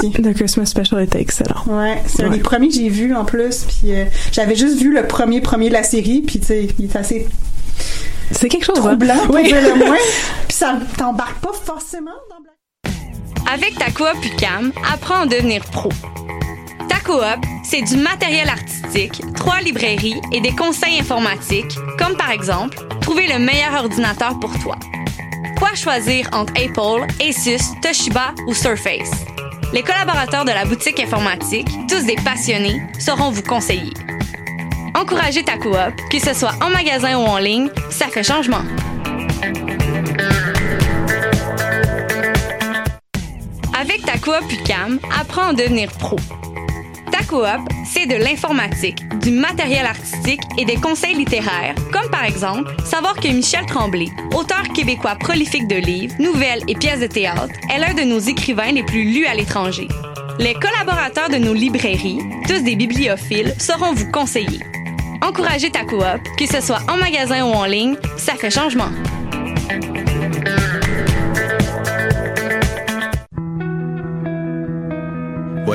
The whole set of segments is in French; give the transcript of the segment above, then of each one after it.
The Christmas Special était excellent. Ouais, c'est un des premiers que j'ai vu en plus. Puis euh, j'avais juste vu le premier premier de la série. Puis tu sais, il est assez C'est quelque chose, hein? troublant pour Oui. dire le moins. Puis ça t'embarque pas forcément dans Black Avec ta coop UCAM, apprends à devenir pro. Ta coop, c'est du matériel artistique, trois librairies et des conseils informatiques, comme par exemple, trouver le meilleur ordinateur pour toi. Quoi choisir entre Apple, Asus, Toshiba ou Surface? Les collaborateurs de la boutique informatique, tous des passionnés, sauront vous conseiller. Encouragez ta coop, que ce soit en magasin ou en ligne, ça fait changement. Avec ta coop UCAM, apprends à devenir pro. Ta coop, c'est de l'informatique, du matériel artistique et des conseils littéraires, comme par exemple savoir que Michel Tremblay, auteur québécois prolifique de livres, nouvelles et pièces de théâtre, est l'un de nos écrivains les plus lus à l'étranger. Les collaborateurs de nos librairies, tous des bibliophiles, sauront vous conseiller. Encouragez ta coop, que ce soit en magasin ou en ligne, ça fait changement.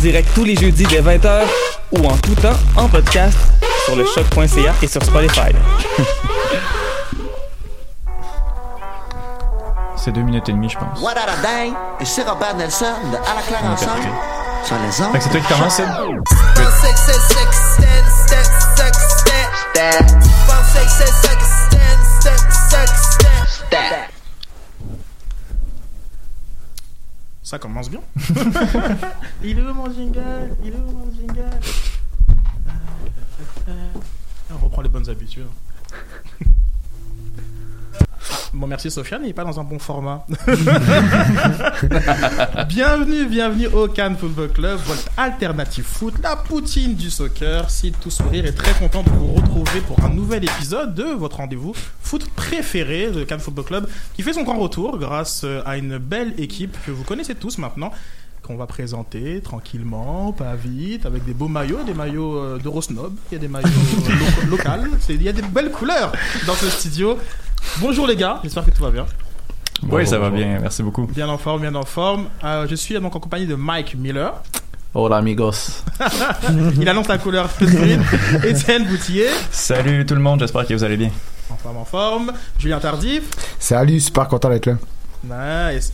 Direct tous les jeudis dès 20h ou en tout temps en podcast sur le choc.ca et sur Spotify. C'est deux minutes et demie, je pense. What a day! Ici Robert Nelson de À la claire ensemble. Sur les ondes. Fait que c'est toi qui commence, Sid? Ça commence bien. il est où mon jingle Il est où mon jingle On reprend les bonnes habitudes. Bon, merci Sofiane, il n'est pas dans un bon format. bienvenue, bienvenue au Cannes Football Club, votre alternative foot, la poutine du soccer. Sid Tout Sourire est très content de vous retrouver pour un nouvel épisode de votre rendez-vous foot préféré de Cannes Football Club, qui fait son grand retour grâce euh, à une belle équipe que vous connaissez tous maintenant qu'on va présenter tranquillement, pas vite, avec des beaux maillots, des maillots euh, d'Eurosnob, il y a des maillots euh, lo- locales, C'est- il y a des belles couleurs dans ce studio. Bonjour les gars, j'espère que tout va bien. Oui, ça va bien, merci beaucoup. Bien en forme, bien en forme. Euh, je suis donc en compagnie de Mike Miller. Hola amigos. Il annonce la couleur green. Étienne Boutillier, Salut tout le monde, j'espère que vous allez bien. en forme, en forme. Julien Tardif. Salut, super content d'être là. Nice.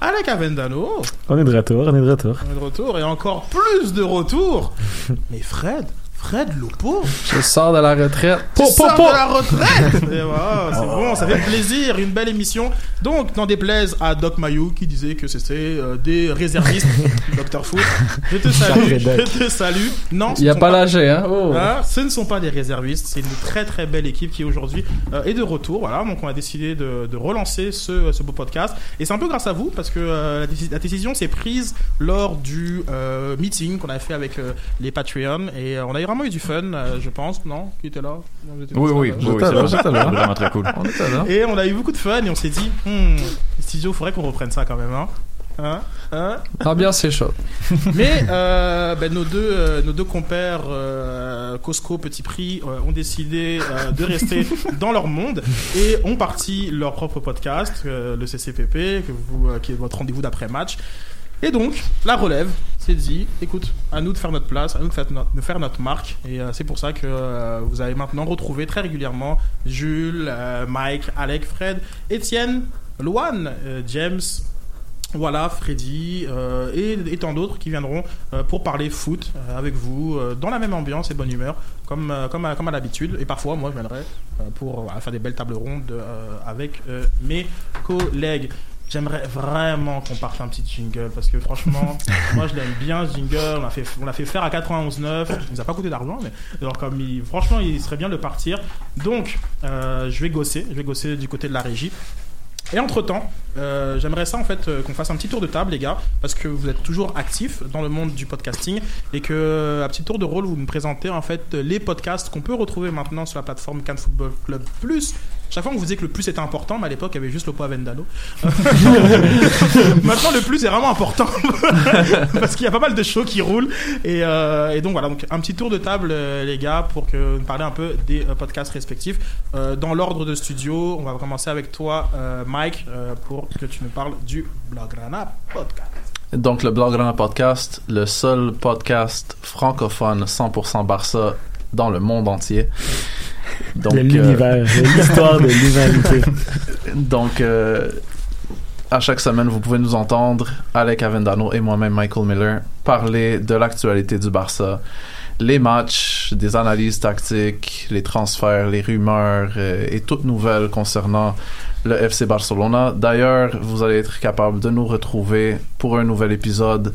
Alec Avendano. On est de retour, on est de retour. On est de retour et encore plus de retour. Mais Fred, Fred Lopo. Je sors de la retraite. Tu sors de la retraite Et voilà, C'est bon, ça fait plaisir, une belle émission. Donc, n'en déplaise à Doc Mayou qui disait que c'était euh, des réservistes Dr Foot. Je te salue, je te salue. Non, Il n'y a pas l'âgé, hein? Oh. Hein, ce ne sont pas des réservistes, c'est une très très belle équipe qui aujourd'hui euh, est de retour. Voilà, donc on a décidé de, de relancer ce, ce beau podcast. Et c'est un peu grâce à vous parce que euh, la, déci- la décision s'est prise lors du euh, meeting qu'on a fait avec euh, les Patreons. Et euh, on a vraiment eu du fun, euh, je pense, non Qui était là? Vous étiez Oui, tous oui, vraiment très cool. On était là. Et on a eu beaucoup de fun et on s'est dit, hmm, studio, faudrait qu'on reprenne ça quand même, hein. Hein? Hein? L'ambiance, c'est chaud. mais euh, ben, nos deux euh, nos deux compères euh, Costco Petit Prix euh, ont décidé euh, de rester dans leur monde et ont parti leur propre podcast euh, le CCPP que vous euh, qui est votre rendez-vous d'après match et donc la relève s'est dit écoute à nous de faire notre place à nous de faire notre, marque et euh, c'est pour ça que euh, vous avez maintenant retrouvé très régulièrement Jules euh, Mike Alec Fred Étienne Loane euh, James voilà, Freddy et, tant d'autres qui viendront pour parler foot avec vous dans la même ambiance et bonne humeur, comme, comme, à, comme à l'habitude. Et parfois, moi, je viendrai pour faire des belles tables rondes avec mes collègues. J'aimerais vraiment qu'on parte un petit jingle parce que franchement, moi je l'aime bien ce jingle. On l'a fait, on l'a fait faire à 91.9. Il nous a pas coûté d'argent, mais alors comme il- franchement, il serait bien de partir. Donc, euh, je vais gosser, je vais gosser du côté de la régie. Et entre temps, j'aimerais ça en fait euh, qu'on fasse un petit tour de table, les gars, parce que vous êtes toujours actifs dans le monde du podcasting et que euh, petit tour de rôle, vous nous présentez en fait les podcasts qu'on peut retrouver maintenant sur la plateforme Cannes Football Club Plus. Chaque fois, on vous disait que le plus était important, mais à l'époque, il y avait juste le poids Vendalo. Maintenant, le plus est vraiment important parce qu'il y a pas mal de shows qui roulent. Et, euh, et donc voilà, donc un petit tour de table, euh, les gars, pour que nous parler un peu des euh, podcasts respectifs. Euh, dans l'ordre de studio, on va commencer avec toi, euh, Mike, euh, pour que tu nous parles du Blaugrana podcast. Donc, le Blaugrana Podcast, le seul podcast francophone 100% Barça dans le monde entier. Donc, de l'univers, l'histoire de l'humanité. Donc, euh, à chaque semaine, vous pouvez nous entendre, Alec Avendano et moi-même, Michael Miller, parler de l'actualité du Barça, les matchs, des analyses tactiques, les transferts, les rumeurs euh, et toutes nouvelles concernant le FC Barcelona. D'ailleurs, vous allez être capable de nous retrouver pour un nouvel épisode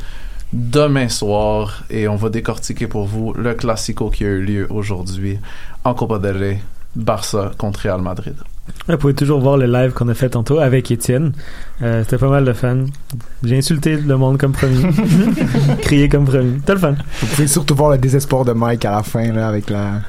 demain soir et on va décortiquer pour vous le classico qui a eu lieu aujourd'hui en Copa del Rey, Barça contre Real Madrid. Vous pouvez toujours voir le live qu'on a fait tantôt avec Étienne. Euh, C'était pas mal de fun. J'ai insulté le monde comme premier. Crié comme premier. C'était le fun. Vous pouvez surtout voir le désespoir de Mike à la fin, là, avec la,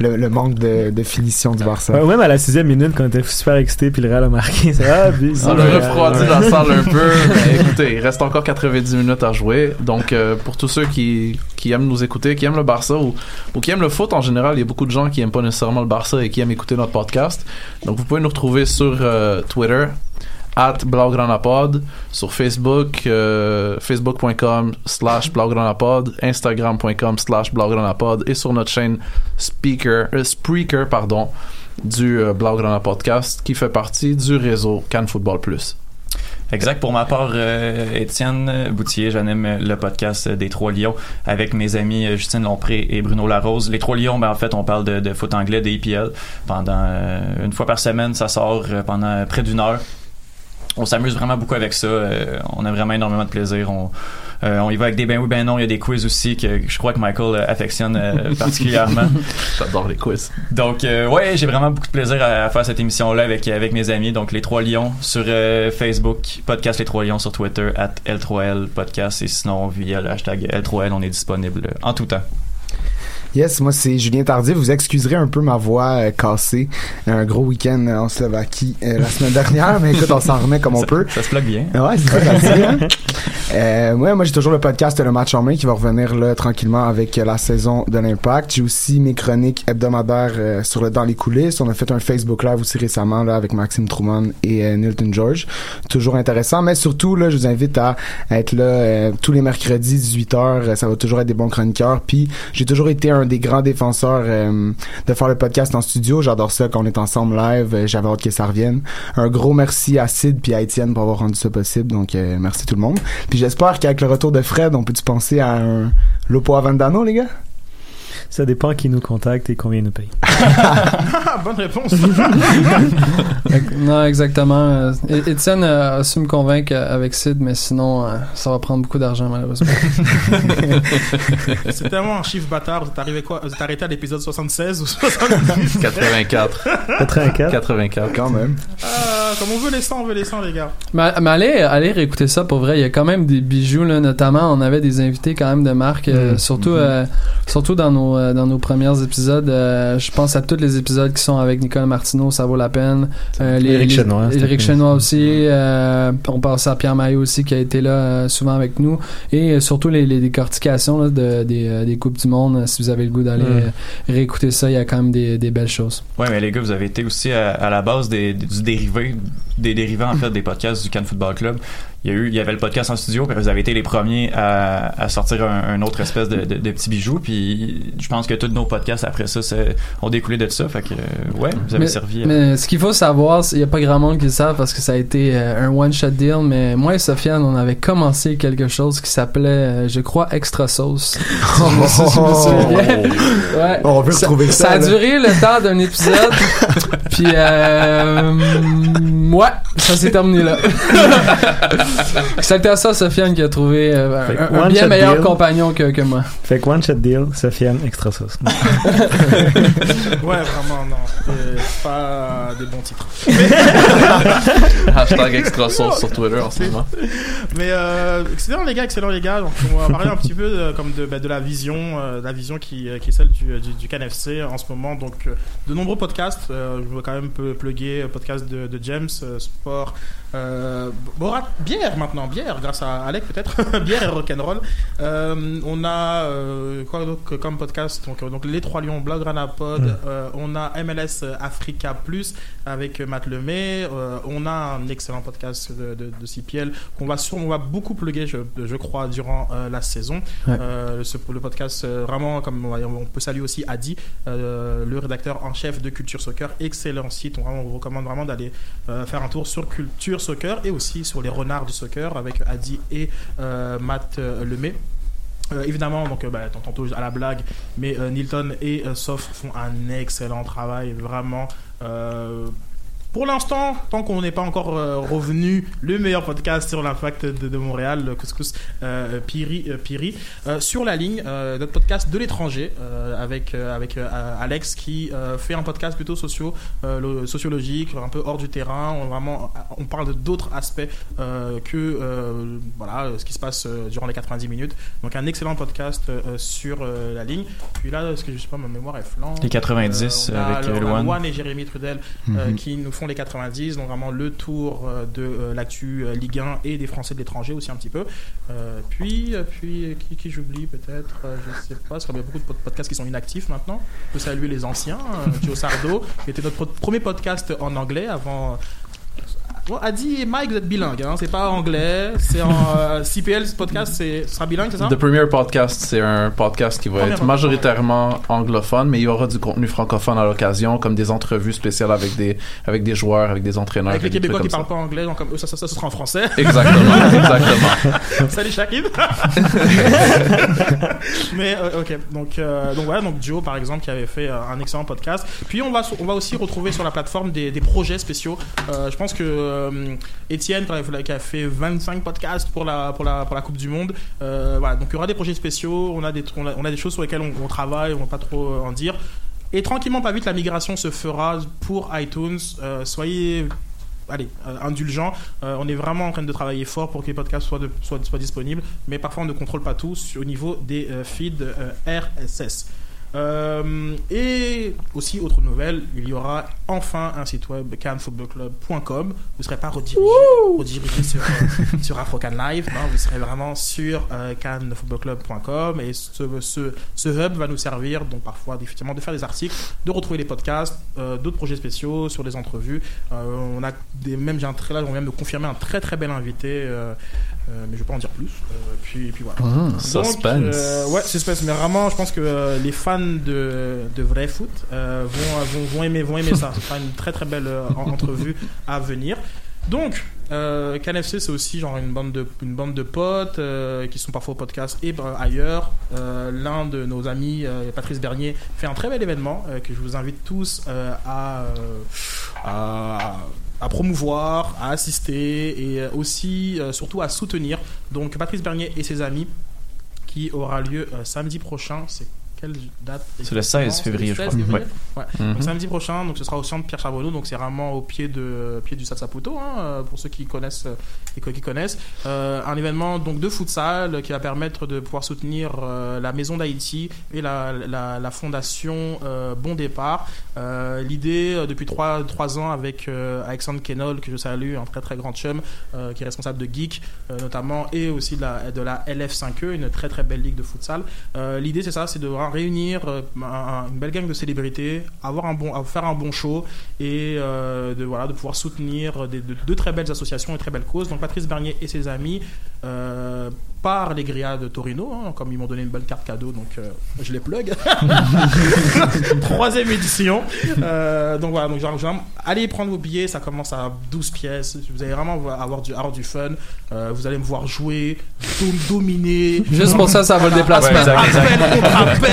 le, le manque de, de finition du Barça. Ouais, même à la sixième minute, quand on était super excité, puis le Real a marqué, c'est ah, puis- On a refroidi la salle un peu. Mais écoutez, il reste encore 90 minutes à jouer. Donc, euh, pour tous ceux qui, qui aiment nous écouter, qui aiment le Barça ou, qui aiment le foot en général, il y a beaucoup de gens qui aiment pas nécessairement le Barça et qui aiment écouter notre podcast. Donc, vous pouvez nous retrouver sur euh, Twitter at Blaugrana-Pod, sur Facebook, euh, facebook.com slash Blaugrana-Pod, instagram.com slash Blaugrana-Pod et sur notre chaîne Speaker, euh, Spreaker, pardon, du euh, Blaugrana Podcast qui fait partie du réseau Cannes Football Plus. Exact. Pour ma part, euh, Étienne Boutier, j'anime le podcast des Trois Lions avec mes amis euh, Justine Lompré et Bruno Larose. Les Trois Lions, ben, en fait, on parle de, foot anglais, de EPL. Pendant euh, une fois par semaine, ça sort pendant près d'une heure. On s'amuse vraiment beaucoup avec ça. euh, on a vraiment énormément de plaisir. On, euh, on y va avec des ben oui, ben non. Il y a des quiz aussi que je crois que Michael euh, affectionne euh, particulièrement. J'adore les quiz. Donc, euh, ouais, j'ai vraiment beaucoup de plaisir à, à faire cette émission-là avec, avec mes amis. Donc, Les Trois Lions sur Facebook, podcast Les Trois Lions sur Twitter, at L3L podcast. Et sinon, via le hashtag L3L, on est disponible en tout temps. Yes, moi c'est Julien Tardif. Vous excuserez un peu ma voix euh, cassée. Un gros week-end en Slovaquie euh, la semaine dernière, mais écoute, on s'en remet comme on Ça- peut. Ça se plug bien. Ouais, c'est se dit, hein? Euh, ouais, moi j'ai toujours le podcast Le Match en main qui va revenir là tranquillement avec euh, la saison de l'Impact. J'ai aussi mes chroniques hebdomadaires euh, sur le dans les coulisses. On a fait un Facebook Live aussi récemment là avec Maxime Truman et euh, Nilton George. Toujours intéressant, mais surtout là, je vous invite à être là euh, tous les mercredis 18h. Ça va toujours être des bons chroniqueurs. Puis j'ai toujours été un des grands défenseurs euh, de faire le podcast en studio. J'adore ça quand on est ensemble live. Euh, J'avais hâte que ça revienne. Un gros merci à Sid puis à Étienne pour avoir rendu ça possible. Donc euh, merci tout le monde. Puis j'espère qu'avec le retour de Fred, on peut-tu penser à un Lopo Avendano, les gars? Ça dépend qui nous contacte et combien il nous paye. Bonne réponse. non, exactement. Étienne euh, a su me convaincre euh, avec Sid, mais sinon, euh, ça va prendre beaucoup d'argent, malheureusement. C'est tellement un chiffre bâtard. Vous êtes arrivé quoi? Vous êtes arrêté à l'épisode 76 ou 70 84. 84. 84. Quand même. Ah, Comme on veut les 100, on veut les 100, les gars. mais, mais allez, allez réécouter ça pour vrai. Il y a quand même des bijoux, là, notamment. On avait des invités quand même de marque, euh, Mm. surtout, Mhm. euh, surtout dans nos, euh, dans nos premiers épisodes. euh, je pense à tous les épisodes qui sont avec Nicole Martineau, ça vaut la peine. Euh, les, Éric Chenois, Éric aussi. euh, on pense à Pierre Maillot aussi qui a été là euh, souvent avec nous. Et euh, surtout les, les décortications là, de, des, euh, des Coupes du Monde. Si vous avez le goût d'aller Mm. réécouter ça, il y a quand même des, des belles choses. Ouais, mais les gars, vous avez été aussi à, à la base des, des- du dérivé, des dérivés en fait des podcasts du Cannes Football Club. Il y a eu, il y avait le podcast en studio, puis vous avez été les premiers à, à sortir un, un autre espèce de, de, de petit bijou, puis je pense que tous nos podcasts après ça c'est- ont découlé de ça, fait que euh, ouais, vous avez mais, servi. à- mais ce qu'il faut savoir, il n'y a pas grand monde qui le savent parce que ça a été euh, un one-shot deal, mais moi et Sofiane, on avait commencé quelque chose qui s'appelait, euh, je crois, Extra Sauce. Si je me souviens bien. Ouais. On veut retrouver ça, Ça a là. duré le temps d'un épisode, puis euh, ouais, ça s'est terminé là. C'était ça, Sofiane, qui a trouvé euh, un, bien meilleur deal. compagnon que, que moi. Fait que one shot deal, Sofiane, extra sauce. Ouais, vraiment, non. C'est pas des bons titres. Hashtag extra sauce sur Twitter en ce moment. Mais euh, excellent les gars, excellent les gars. Donc on va parler un petit peu de, comme de, bah, de la vision, euh, la vision qui, qui est celle du, du, du CanFC en ce moment. Donc de nombreux podcasts. Euh, je veux quand même plugger podcast de, de James, euh, sport, euh, Borat, bière maintenant, bière grâce à Alec peut-être, bière et rock'n'roll. Euh, on a quoi donc comme podcast donc, donc les trois lions, Blog Ranapod. Mm. Euh, on a MLS Africa Plus avec Matt Lemay. On a un excellent podcast de, de, de CPL qu'on va sur, on va beaucoup plugger, je, je crois, durant la saison. Ouais. Ce- le podcast, vraiment, comme on, on peut saluer aussi Adi, le rédacteur en chef de Culture Soccer. Excellent site. On, vous recommande vraiment d'aller euh, faire un tour sur Culture Soccer et aussi sur les renards du soccer avec Adi et euh, Matt euh, Lemay. Évidemment, donc bah, tant- tantôt à la blague, mais Nilton et Sof font un excellent travail, vraiment. Pour l'instant, tant qu'on n'est pas encore euh, revenu, le meilleur podcast sur l'impact de, de Montréal, le couscous euh, Piri, euh, Piri. Euh, sur la ligne, notre podcast de l'étranger avec avec Alex qui fait un podcast plutôt socio, sociologique, un peu hors du terrain. On vraiment, on parle d'autres aspects que voilà ce qui se passe durant les 90 minutes. Donc un excellent podcast sur la ligne. Puis là, est-ce que je sais pas, ma mémoire est flanche. Les 90 on a avec. Luan et Jérémy Trudel Mhm. qui nous font les 90, donc vraiment le tour euh, de euh, l'actu euh, Ligue 1 et des Français de l'étranger aussi un petit peu. Puis, puis qui, j'oublie peut-être, je sais pas, parce qu'il y a beaucoup de pod- podcasts qui sont inactifs maintenant. On peut saluer les anciens, Joe Sardo, qui était notre premier podcast en anglais avant. Bon, Adi et Mike, vous êtes bilingues, hein, c'est pas anglais, c'est en euh, CPL, ce podcast, c'est, ce sera bilingue, c'est ça? The Premier Podcast, c'est un podcast qui va Premier être podcast. majoritairement anglophone, mais il y aura du contenu francophone à l'occasion, comme des entrevues spéciales avec des, avec des joueurs, avec des entraîneurs. Avec les Québécois qui comme parlent pas anglais, donc comme eux, ça, ça, ça, ce sera en français. Exactement, exactement. Salut Shakib. Mais euh, ok, donc euh, donc voilà, donc Joe par exemple qui avait fait un excellent podcast. Puis on va on va aussi retrouver sur la plateforme des, des projets spéciaux. Je pense que Étienne il a- qui a fait 25 podcasts pour la pour la pour la Coupe du Monde. euh, donc il y aura des projets spéciaux. On a des on a, des choses sur lesquelles on, travaille. On va pas trop euh, en dire. Et tranquillement, pas vite, la migration se fera pour iTunes. Euh, soyez allez, euh, indulgents. Euh, on est vraiment en train de travailler fort pour que les podcasts soient, de- soient, soient disponibles, mais parfois on ne contrôle pas tout au niveau des euh, feeds euh, RSS. Euh, et aussi, autre nouvelle, il y aura enfin un site web canfootballclub.com. Vous ne serez pas redirigé, redirigé sur, euh, sur AfroCan Live, non, vous serez vraiment sur euh, canfootballclub.com et ce, ce, ce hub va nous servir donc parfois effectivement de faire des articles, de retrouver les podcasts, euh, d'autres projets spéciaux sur des entrevues. On a des, même j'ai un très là, on vient de me confirmer un très très bel invité, euh, mais je vais pas en dire plus. Euh, puis puis voilà. Mmh, Donc, suspense. euh, ouais, suspense. Mais vraiment, je pense que euh, les fans de, de vrai foot euh, vont, vont, vont aimer vont aimer ça. Ce sera une très très belle en- entrevue à venir. Donc, euh, CanFC, c'est aussi genre une bande de, une bande de potes euh, qui sont parfois au podcast et bah, ailleurs. L'un de nos amis, Patrice Bernier, fait un très bel événement que je vous invite tous à, à, à promouvoir, à assister et euh, aussi, euh, surtout, à soutenir. Donc, Patrice Bernier et ses amis qui aura lieu euh, samedi prochain. Quelle date C'est le 16 février, je le 16 crois. février? Ouais. Ouais. Mhm. Donc, samedi prochain, donc ce sera au centre Pierre Charbonneau, donc c'est vraiment au pied de pied du Stade Saputo, hein, euh, pour ceux qui connaissent euh, et qui connaissent. Euh, un événement donc de futsal qui va permettre de pouvoir soutenir euh, la Maison d'Haïti et la, la, la fondation euh, Bon Départ. Euh, L'idée euh, depuis trois, trois ans avec euh, Alexandre Kenol que je salue, un très très grand chum euh, qui est responsable de Geek euh, notamment et aussi de la, de la LF5E, une très très belle ligue de futsal. Euh, L'idée c'est ça, c'est de voir réunir euh, un- une belle gang de célébrités, faire un bon show et euh, de pouvoir soutenir des, de, de très belles associations et très belles causes. Donc Patrice Bernier et ses amis euh, par les grillades de Torino, hein, comme ils m'ont donné une belle carte cadeau, donc euh, je les plug. Troisième édition. Euh, donc voilà, donc genre, genre, allez prendre vos billets, ça commence à 12 pièces. Vous allez vraiment avoir du, avoir du fun. Euh, vous allez me voir jouer, dom- dominer. Juste pour ça, ça vaut le déplacement. Ouais, exact, exact. Appel contre appel.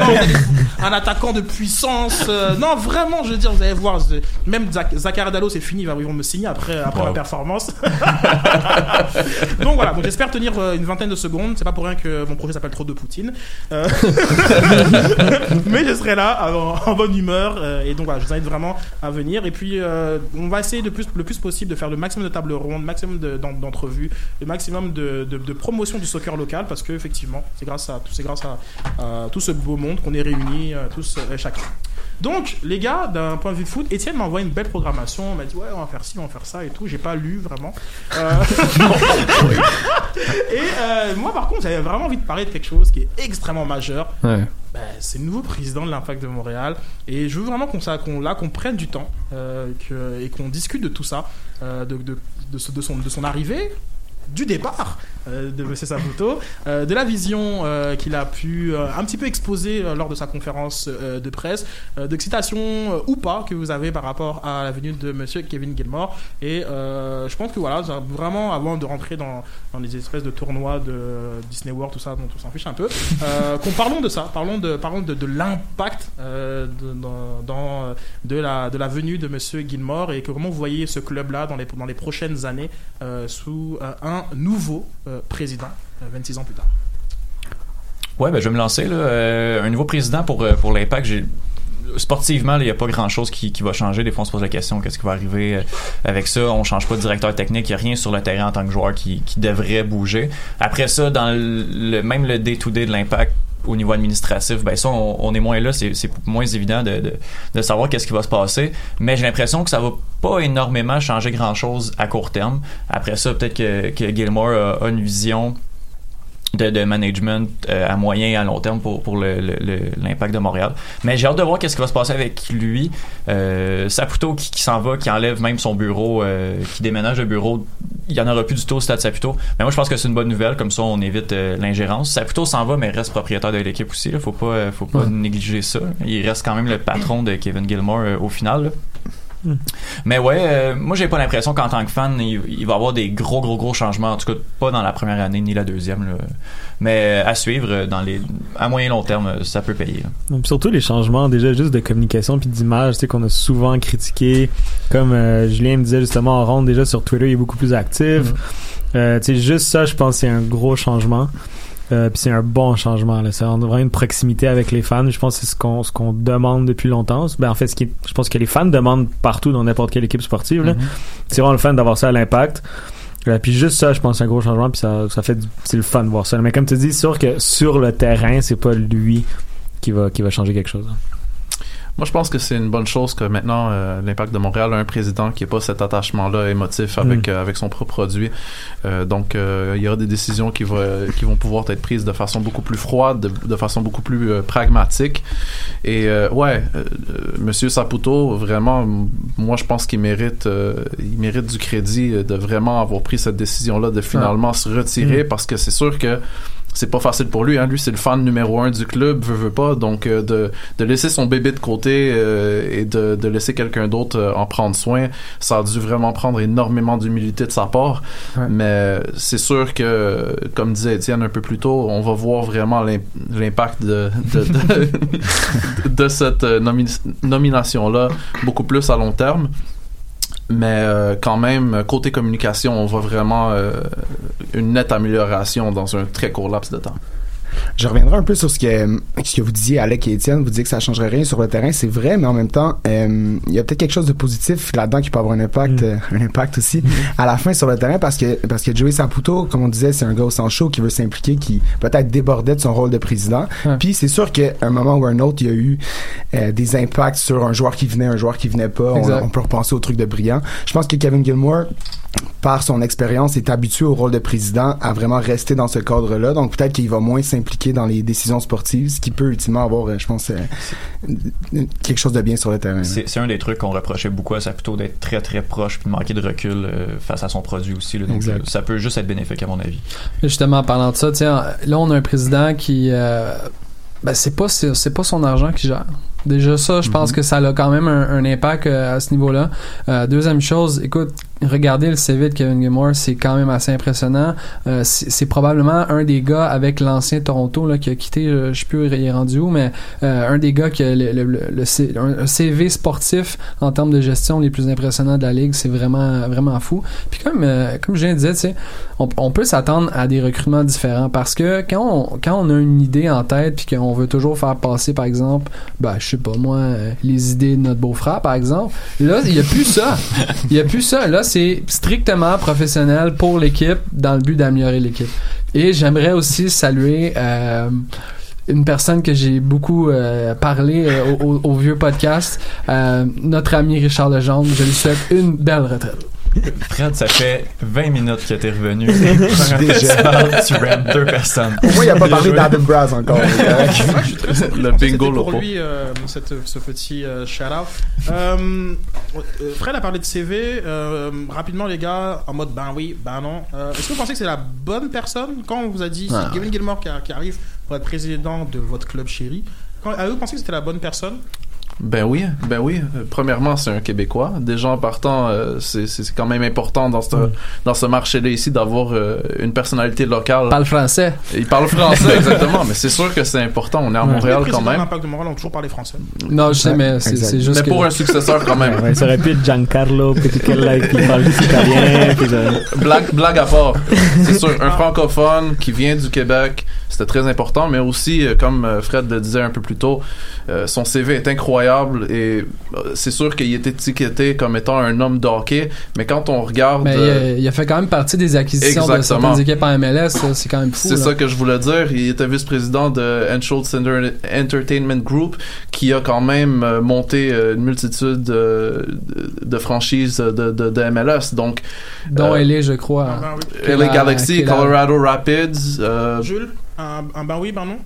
Non, vous allez- un attaquant de puissance. euh, non, vraiment, je veux dire, vous allez voir. Même Zach- Zachary Dalo, c'est fini, ils vont me signer après, après Wow. performance. donc voilà, j'espère tenir euh, une vingtaine de secondes. C'est pas pour rien que mon projet s'appelle Trop de Poutine. Euh, Mais je serai là en, en bonne humeur. euh, et donc voilà, je vous invite vraiment à venir. Et puis, euh, on va essayer de plus, le plus possible de faire le maximum de tables rondes, le maximum de- d'en- d'entrevues, le maximum de, de- de promotion du soccer local parce que effectivement, c'est grâce à, grâce à, à tout ce beau monde qu'on est réunis tous chacun. Donc, les gars, d'un point de vue foot, Étienne m'a envoyé une belle programmation. Il m'a dit, ouais, on va faire ci, on va faire ça et tout. J'ai pas lu vraiment. Euh, et euh, moi, par contre, j'avais vraiment envie de parler de quelque chose qui est extrêmement majeur. Ouais. Ben, c'est le nouveau président de l'Impact de Montréal. Et je veux vraiment qu'on qu'on- qu'on prenne du temps euh, que- et qu'on discute de tout ça, de, de, de, de son, de son arrivée, du départ euh, de M. Saputo, euh, de la vision euh, qu'il a pu un petit peu exposer lors de sa conférence de presse, d'excitation ou pas que vous avez par rapport à la venue de M. Kevin Gilmore. Et je pense que voilà, vraiment avant de rentrer dans, dans les espèces de tournois de Disney World, tout ça, dont on s'en fiche un peu, qu'on parlons de ça, parlons de, parlons de, de l'impact de, dans, de, la, de la venue de Monsieur Gilmore et que comment vous voyez ce club-là dans les, dans les prochaines années sous euh, un nouveau euh, président, euh, 26 ans plus tard. Ouais, ben je vais me lancer là. Euh, un nouveau président pour euh, pour l'Impact. Sportivement, il n'y a pas grand chose qui, va changer. Des fois, on se pose la question qu'est-ce qui va arriver euh, avec ça? On change pas de directeur technique. Il n'y a rien sur le terrain en tant que joueur qui, qui devrait bouger. Après ça, dans le, même le day-to-day de l'impact au niveau administratif, ben ça, on, est moins là. C'est moins évident de, de, savoir qu'est-ce qui va se passer. Mais j'ai l'impression que ça va pas énormément changer grand-chose à court terme. Après ça, peut-être que, Gilmore a une vision de, de management euh, à moyen et à long terme pour, pour le- le- le- l'impact de Montréal. Mais j'ai hâte de voir qu'est-ce qui va se passer avec lui. Euh, Saputo qui, qui s'en va, qui enlève même son bureau, euh, qui déménage le bureau. Il y en aura plus du tout au stade Saputo. Mais moi, je pense que c'est une bonne nouvelle. Comme ça, on évite euh, l'ingérence. Saputo s'en va, mais reste propriétaire de l'équipe aussi. Là. Faut pas, euh, faut pas Ouais. négliger ça. Il reste quand même le patron de Kevin Gilmore euh, au final. là. Mais ouais, euh, moi j'ai pas l'impression qu'en tant que fan, il, il va y avoir des gros gros gros changements. En tout cas, pas dans la première année ni la deuxième. là. Mais euh, à suivre euh, dans les à moyen long terme, euh, ça peut payer. surtout les changements déjà juste de communication puis d'image, tu sais qu'on a souvent critiqué comme euh, Julien me disait justement en ronde déjà sur Twitter, il est beaucoup plus actif. Euh, tu sais juste ça, je pense c'est un gros changement. Euh, puis c'est un bon changement là, ça vraiment une proximité avec les fans. Je pense que c'est ce qu'on ce qu'on demande depuis longtemps. Ben en fait, ce qui est- je pense que les fans demandent partout dans n'importe quelle équipe sportive là. Mhm. C'est vraiment le fun d'avoir ça à l'impact. Euh, puis juste ça, je pense que c'est un gros changement puis ça ça fait du- c'est le fun de voir ça. Mais comme tu dis, c'est sûr que sur le terrain, c'est pas lui qui va qui va changer quelque chose. hein. Moi, je pense que c'est une bonne chose que maintenant euh, l'Impact de Montréal a un président qui n'a pas cet attachement-là émotif avec Mm. euh, avec son propre produit. Euh, donc, euh, il y aura des décisions qui, va- qui vont pouvoir être prises de façon beaucoup plus froide, de, de façon beaucoup plus euh, pragmatique. Et euh, ouais, Monsieur Saputo, vraiment, moi, je pense qu'il mérite euh, il mérite du crédit de vraiment avoir pris cette décision-là de finalement se retirer Mm. parce que c'est sûr que c'est pas facile pour lui. Hein. Lui, c'est le fan numéro un du club, veut, veut pas. Donc, euh, de, de laisser son bébé de côté euh, et de, de laisser quelqu'un d'autre euh, en prendre soin, ça a dû vraiment prendre énormément d'humilité de sa part. Ouais. Mais c'est sûr que, comme disait Étienne un peu plus tôt, on va voir vraiment l'im- l'impact de, de, de, de cette euh, nomi- nomination-là beaucoup plus à long terme. Mais euh, quand même, côté communication, on voit vraiment euh, une nette amélioration dans un très court laps de temps. Je reviendrai un peu sur ce que, ce que vous disiez, Alec et Étienne. Vous disiez que ça changerait rien sur le terrain. C'est vrai, mais en même temps, euh, il y a peut-être quelque chose de positif là-dedans qui peut avoir un impact, Mm. euh, un impact aussi à la fin sur le terrain parce que, parce que Joey Saputo, comme on disait, c'est un gars au sang chaud qui veut s'impliquer, qui peut-être débordait de son rôle de président. Puis c'est sûr qu'à un moment ou un autre, il y a eu euh, des impacts sur un joueur qui venait, un joueur qui venait pas. On, on peut repenser au truc de brillant. Je pense que Kevin Gilmore, par son expérience, est habitué au rôle de président à vraiment rester dans ce cadre-là. Donc peut-être qu'il va moins s'impliquer dans les décisions sportives, ce qui peut ultimement avoir, euh, je pense, euh, quelque chose de bien sur le terrain. C'est un des trucs qu'on reprochait beaucoup à Saputo d'être très très proche puis de manquer de recul euh, face à son produit aussi. là. Donc, Exact. ça peut juste être bénéfique à mon avis. Justement, en parlant de ça, tiens, là, on a un président qui, euh, ben, c'est pas, c'est c'est pas son argent qui gère. Déjà ça, je pense que ça a quand même un, un impact euh, à ce niveau-là. Euh, deuxième chose, écoute, regardez le CV de Kevin Gilmore, c'est quand même assez impressionnant. Euh, c'est probablement un des gars avec l'ancien Toronto là, qui a quitté, euh, je sais plus où il est rendu où, mais euh, un des gars qui a le, un, CV sportif en termes de gestion les plus impressionnants de la ligue. C'est vraiment vraiment fou. Puis comme comme je viens de dire, on, on peut s'attendre à des recrutements différents parce que quand on, quand on a une idée en tête puis qu'on veut toujours faire passer par exemple ben je sais pas moi les idées de notre beau-frère par exemple là il y a plus ça il y a plus ça là c'est strictement professionnel pour l'équipe dans le but d'améliorer l'équipe et j'aimerais aussi saluer euh, une personne que j'ai beaucoup euh, parlé euh, au, au- vieux podcast, notre ami Richard Legendre. Je lui souhaite une belle retraite. Fred, ça fait 20 minutes que t'es revenu. Déjà. tu rantes deux personnes. Au moins, il a pas parlé d'Adam Braz encore. Je suis très. Le bingo pour lui euh, cette, ce petit euh, shout-out. Euh, euh, Fred a parlé de CV. Euh, rapidement, les gars, en mode ben oui, ben non. Euh, Est-ce que vous pensez que c'est la bonne personne? Quand on vous a dit Ah. c'est Kevin Gilmore qui, a- qui arrive pour être président de votre club chéri quand, Avez-vous pensé que c'était la bonne personne? Ben oui, ben oui. Euh, Premièrement, c'est un Québécois. Déjà en partant, euh, c'est c'est quand même important dans ce dans ce marché-là ici d'avoir euh, une personnalité locale. Parle français. Il parle français exactement, mais c'est sûr que c'est important. On est à. Montréal les quand même. l'Impact de Montréal ont toujours parlé français. Non, je sais, Ouais, mais c'est juste Mais que- pour un successeur quand même. Ouais, ça aurait pu être Giancarlo Peticella qui parle juste italien. puis blague, blague à part. C'est sûr, un francophone qui vient du Québec, c'était très important, mais aussi, euh, comme euh, Fred le disait un peu plus tôt, euh, son CV est incroyable et c'est sûr qu'il est étiqueté comme étant un homme de hockey, mais quand on regarde... Mais il euh, a, il a fait quand même partie des acquisitions de Exactement. certaines équipes en MLS. C'est quand même fou. C'est ça que je voulais dire. Il était vice-président de Enschultz Enter- Entertainment Group, qui a quand même monté une multitude de, de franchises de, de, de MLS. Donc, Dont euh, LA, je crois. Ah, ben oui. LA la- Galaxy, la- Colorado Rapids. euh, Jules? Un, un ben oui, ben non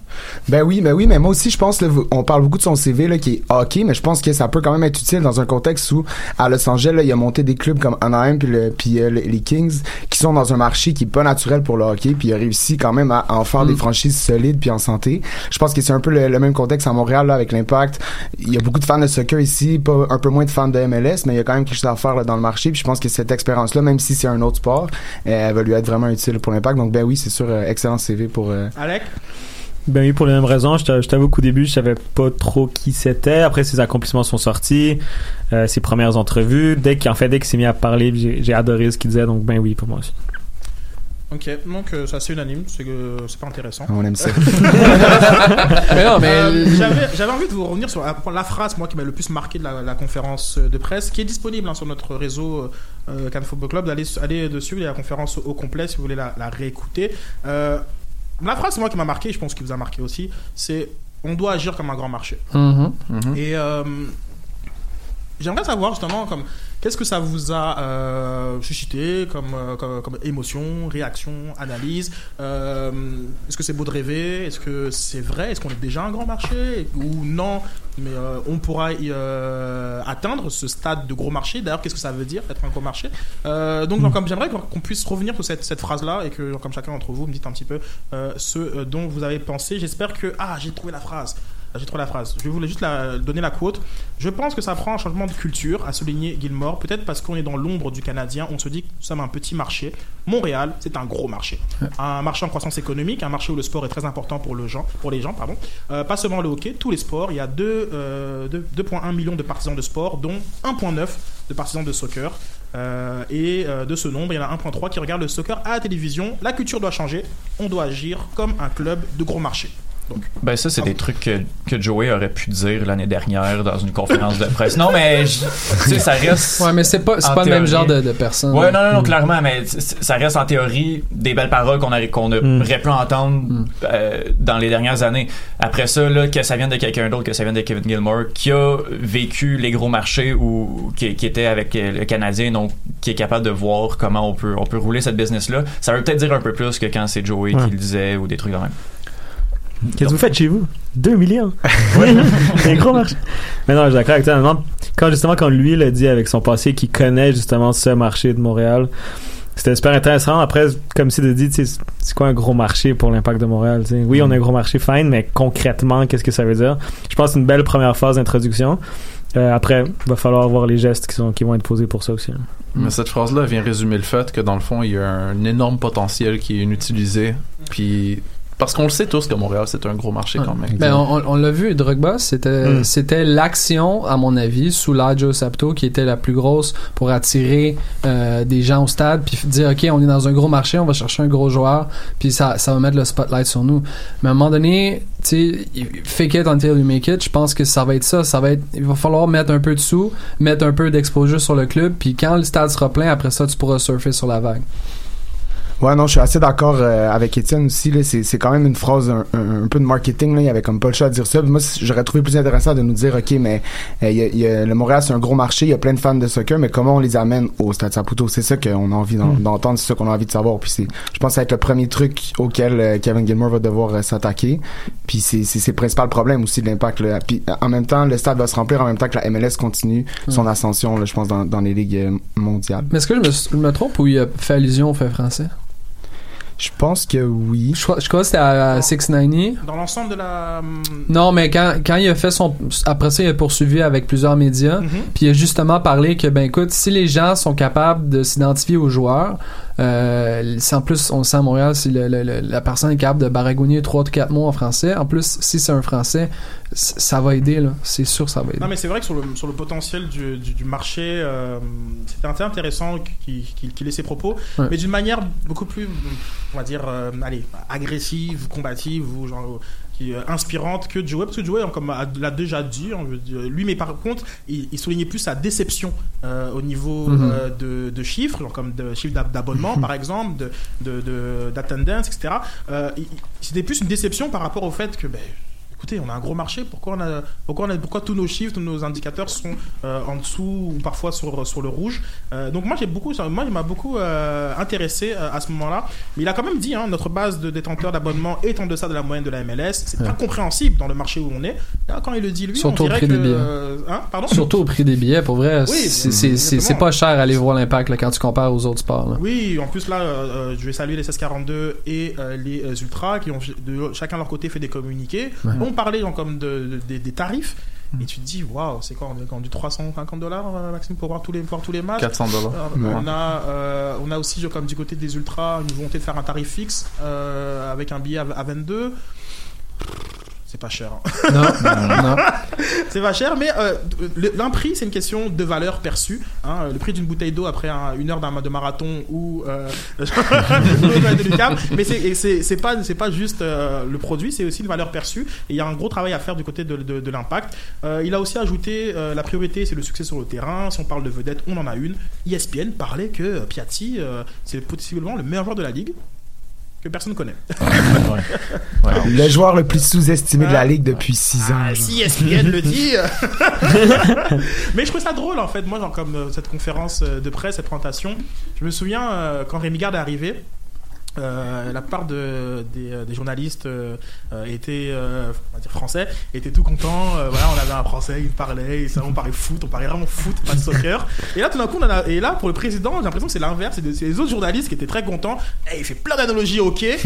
Ben oui, ben oui, mais moi aussi, je pense, là, on parle beaucoup de son CV, là, qui est hockey, mais je pense que ça peut quand même être utile dans un contexte où, à Los Angeles, là, il a monté des clubs comme Anaheim puis, le, puis euh, le- les Kings, qui sont dans un marché qui est pas naturel pour le hockey, puis il a réussi quand même à en faire Mm. des franchises solides puis en santé. Je pense que c'est un peu le, le même contexte à Montréal, là, avec l'impact. Il y a beaucoup de fans de soccer ici, pas un peu moins de fans de MLS, mais il y a quand même quelque chose à faire là, dans le marché, puis je pense que cette expérience-là, même si c'est un autre sport, elle va lui être vraiment utile pour l'impact. Donc, ben oui, c'est sûr, euh, excellent CV pour... euh, Alec? Ben oui, pour les mêmes raisons. Je t'a- je t'avoue qu'au début, je savais pas trop qui c'était. Après, ses accomplissements sont sortis, euh, ses premières entrevues. Dès qu'en fait, dès qu'il s'est mis à parler, j'ai adoré ce qu'il disait. Donc, ben oui, pour moi aussi. Ok, donc euh, c'est assez unanime, c'est que c'est pas intéressant. On aime ça. Mais non, mais- Euh, j'avais envie de vous revenir sur la, la phrase moi qui m'a le plus marqué de la, la conférence de presse, qui est disponible hein, sur notre réseau euh, Cannes Football Club. D'aller aller dessus, il y a la conférence au complet si vous voulez la, la réécouter. La phrase moi qui m'a marqué, je pense qu'il vous a marqué aussi, c'est on doit agir comme un grand marché. Mhm. Et euh, j'aimerais savoir justement comme qu'est-ce que ça vous a euh, suscité comme, euh, comme, comme émotion, réaction, analyse. Euh, Est-ce que c'est beau de rêver? Est-ce que c'est vrai? Est-ce qu'on est déjà un grand marché? Ou non? Mais on pourra y, atteindre ce stade de gros marché. D'ailleurs, qu'est-ce que ça veut dire être un gros marché? Donc, genre, comme j'aimerais qu'on puisse revenir sur cette, cette phrase-là et que, genre, comme chacun d'entre vous, me dites un petit peu ce dont vous avez pensé. J'espère que ah j'ai trouvé la phrase. J'ai trouvé la phrase. Je voulais juste la, donner la quote. Je pense que ça prend un changement de culture, a souligné Gilmore. Peut-être parce qu'on est dans l'ombre du Canadien, on se dit que nous sommes un petit marché. Montréal, c'est un gros marché. Un marché en croissance économique, un marché où le sport est très important pour, le gens, pour les gens. Pardon. Euh, pas seulement le hockey, tous les sports. Il y a deux, euh, deux- 2,1 millions de partisans de sport, dont 1,9 de partisans de soccer. Euh, et euh, de ce nombre, il y en a 1,3 qui regardent le soccer à la télévision. La culture doit changer. On doit agir comme un club de gros marché. Ben ça, c'est des trucs que, que Joey aurait pu dire l'année dernière dans une conférence de presse. Non, mais je- tu sais, ça reste. Ouais, mais c'est pas, pas le même genre de, de personne. Ouais, non, non, non, Mm. clairement, mais ça reste en théorie des belles paroles qu'on aurait, qu'on Mm. aurait pu entendre euh, dans les dernières années. Après ça, là, que ça vienne de quelqu'un d'autre, que ça vienne de Kevin Gilmore, qui a vécu les gros marchés ou qui, qui était avec euh, le Canadien, donc qui est capable de voir comment on peut, on peut rouler cette business-là, ça veut peut-être dire un peu plus que quand c'est Joey Ouais. qui le disait ou des trucs de même. Qu'est-ce que vous faites chez vous? 2 millions C'est un gros marché. Mais non, je suis d'accord avec toi. Non, Quand justement, quand lui l'a dit avec son passé, qu'il connaît justement ce marché de Montréal, c'était super intéressant. Après, comme si de dit, tu c'est quoi un gros marché pour l'impact de Montréal tu? Oui, on a un gros marché, fine, mais concrètement, qu'est-ce que ça veut dire? Je pense que c'est une belle première phase d'introduction. Euh, après, il va falloir voir les gestes qui, sont, qui vont être posés pour ça aussi. Mais cette phrase-là vient résumer le fait que dans le fond, il y a un énorme potentiel qui est inutilisé. Puis parce qu'on le sait tous que Montréal c'est un gros marché quand même. Ben, on, on l'a vu, Drogba, c'était Mm. c'était l'action, à mon avis, sous Joe Sapto, qui était la plus grosse pour attirer euh, des gens au stade, puis dire, OK, on est dans un gros marché, on va chercher un gros joueur, puis ça, ça va mettre le spotlight sur nous. Mais à un moment donné, tu sais, fake it until you make it, je pense que ça va être ça. Ça va être, il va falloir mettre un peu de sous, mettre un peu d'exposure sur le club, puis quand le stade sera plein, après ça, tu pourras surfer sur la vague. Ouais, non, je suis assez d'accord euh, avec Étienne aussi. Là, c'est, c'est quand même une phrase un, un- un peu de marketing. Là, il y avait comme pas le choix de dire ça. Puis Moi, j'aurais trouvé plus intéressant de nous dire, ok, mais euh, il y a- y a- le Montréal c'est un gros marché, il y a plein de fans de soccer, mais comment on les amène au Stade Saputo? C'est ça qu'on a envie Mm. d'entendre, c'est ça qu'on a envie de savoir. Puis c'est, je pense, que ça va être le premier truc auquel euh, Kevin Gilmore va devoir euh, s'attaquer. Puis c'est, le principal problème aussi de l'impact. Là. Puis euh, en même temps, le stade va se remplir en même temps que la MLS continue son Mm. ascension, là, je pense, dans, dans les ligues mondiales. Mais est-ce que je me, je me trompe ou il a fait allusion au fait français? Je pense que oui. Je crois, je crois que c'était à 690. Dans l'ensemble de la. hum, Non, mais quand, quand il a fait son. Après ça, il a poursuivi avec plusieurs médias. Mhm. Puis il a justement parlé que, ben écoute, si les gens sont capables de s'identifier aux joueurs, c'est en plus, on le sait à Montréal, si le- le- le- la personne est capable de baragouiner 3 ou 4 mots en français, en plus, si c'est un français, ça va aider, là. C'est sûr, ça va aider. Non, mais c'est vrai que sur le, sur le potentiel du, du, du marché, euh, c'était intéressant qu'il qu'il ait ses propos, Ouais. mais d'une manière beaucoup plus, on va dire, euh, allez, agressive, combative ou genre. Euh, Qui, est inspirante que Joey parce que Joey comme l'a déjà dit hein, dire, lui mais par contre il, il soulignait plus sa déception euh, au niveau Mhm. euh, de, de chiffres genre comme de chiffres d'ab- d'abonnement par exemple de de- de- d'attendance etc Euh, c'était plus une déception par rapport au fait que ben, écoutez, on a un gros marché, pourquoi, on a, pourquoi, on a, pourquoi tous nos chiffres, tous nos indicateurs sont euh, en dessous ou parfois sur, sur le rouge? Euh, Donc moi, j'ai beaucoup, moi, il m'a beaucoup euh, intéressé à ce moment-là. Mais il a quand même dit, hein, notre base de détenteurs d'abonnement est en deçà de la moyenne de la MLS. C'est Ouais. incompréhensible dans le marché où on est. Là, quand il le dit, lui, Surtout on au dirait prix que... des billets. hein, pardon? Surtout au prix des billets, pour vrai, Oui, c'est- pas cher aller voir l'impact quand tu compares aux autres sports. Là. Oui, en plus là, je vais saluer les 1642 et les Ultras qui ont de, chacun de leur côté fait des communiqués. Ouais. Parlait donc comme de, de- des- des tarifs. Et tu te dis, waouh, c'est quoi On est vendu 350 dollars, euh, Maxime, pour voir tous les, voir tous les matchs 400 dollars. Euh. On, a, euh, on a aussi, comme du côté des Ultras, une volonté de faire un tarif fixe euh, avec un billet à, à 22. C'est pas cher. hein. Non, non. c'est pas cher, mais euh, l'un prix, c'est une question de valeur perçue. hein. Le prix d'une bouteille d'eau après un- une heure d'un- de marathon ou euh, mais c'est pas c'est pas juste euh, le produit, c'est aussi une valeur perçue. Et il y a un gros travail à faire du côté de, de- de l'impact. Euh, il a aussi ajouté la priorité, c'est le succès sur le terrain. Si on parle de vedette, on en a une. ESPN parlait que Piatti, c'est possiblement le meilleur joueur de la ligue que personne ne connaît. Le joueur le plus sous-estimé de la ligue depuis 6 ans. Ah, si ESPN le dit. Mais je trouve ça drôle en fait. Moi, genre, comme euh, cette conférence euh, de presse, cette présentation, je me souviens euh, quand Rémi Garde est arrivé. Euh, la part de, des, euh, des journalistes euh, euh, étaient euh, on va dire français étaient tout contents voilà on avait un français il parlait on parlait foot on parlait vraiment foot pas de soccer. Et là tout d'un coup on en a- et là pour le président j'ai l'impression que c'est l'inverse c'est les autres journalistes qui étaient très contents. Eh, il fait plein d'analogies ok.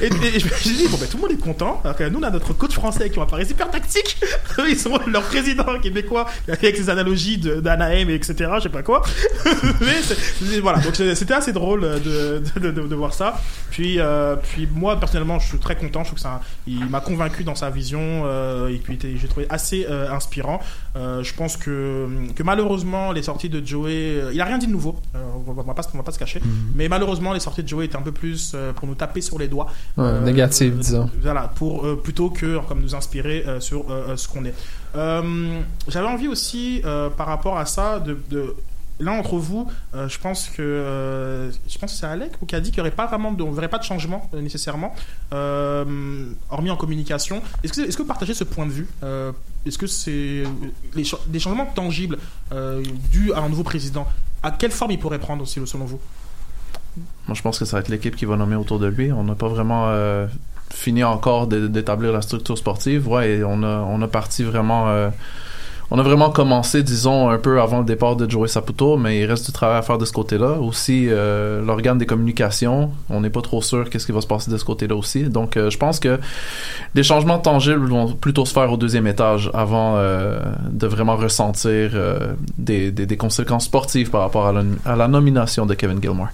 Et, et- et- et je me suis dit bon ben tout le monde est content alors que nous on a notre coach français qui apparaît super tactique. Eux, ils sont leur président québécois avec ses analogies d'Anaheim et etc je sais pas quoi. Mais voilà. Donc c'était assez drôle de, de, de, de voir ça. Puis, euh, puis moi, personnellement, je suis très content. Je trouve que ça, il m'a convaincu dans sa vision euh, et puis j'ai trouvé assez euh, inspirant. Euh, je pense que, que malheureusement, les sorties de Joey, euh, il a rien dit de nouveau. Euh, on, va, on va pas, se- on va pas se cacher. Mais malheureusement, les sorties de Joey étaient un peu plus euh, pour nous taper sur les doigts. Ouais, négative, disons. Voilà, pour euh, plutôt que comme nous inspirer euh, sur euh, euh, ce qu'on est. Euh, J'avais envie aussi, euh, par rapport à ça, de- l'un d'entre vous, euh, je pense que euh, je pense c'est Alec ou qui a dit qu'il n'y aurait pas vraiment, de, on verrait pas de changement euh, nécessairement, hormis en communication. Est-ce que est-ce que vous partagez ce point de vue Est-ce que c'est des changements tangibles dus à un nouveau président À quelle forme il pourrait prendre aussi, selon vous? Moi, je pense que ça va être l'équipe qui va nommer autour de lui. On n'a pas vraiment fini encore d'établir la structure sportive. Ouais, on a, on a parti vraiment. On a vraiment commencé, disons, un peu avant le départ de Joey Saputo, mais il reste du travail à faire de ce côté-là. Aussi, euh, l'organe des communications, on n'est pas trop sûr qu'est-ce qui va se passer de ce côté-là aussi. Donc, euh, je pense que des changements tangibles vont plutôt se faire au deuxième étage avant euh, de vraiment ressentir des conséquences sportives par rapport à la, à la nomination de Kevin Gilmore.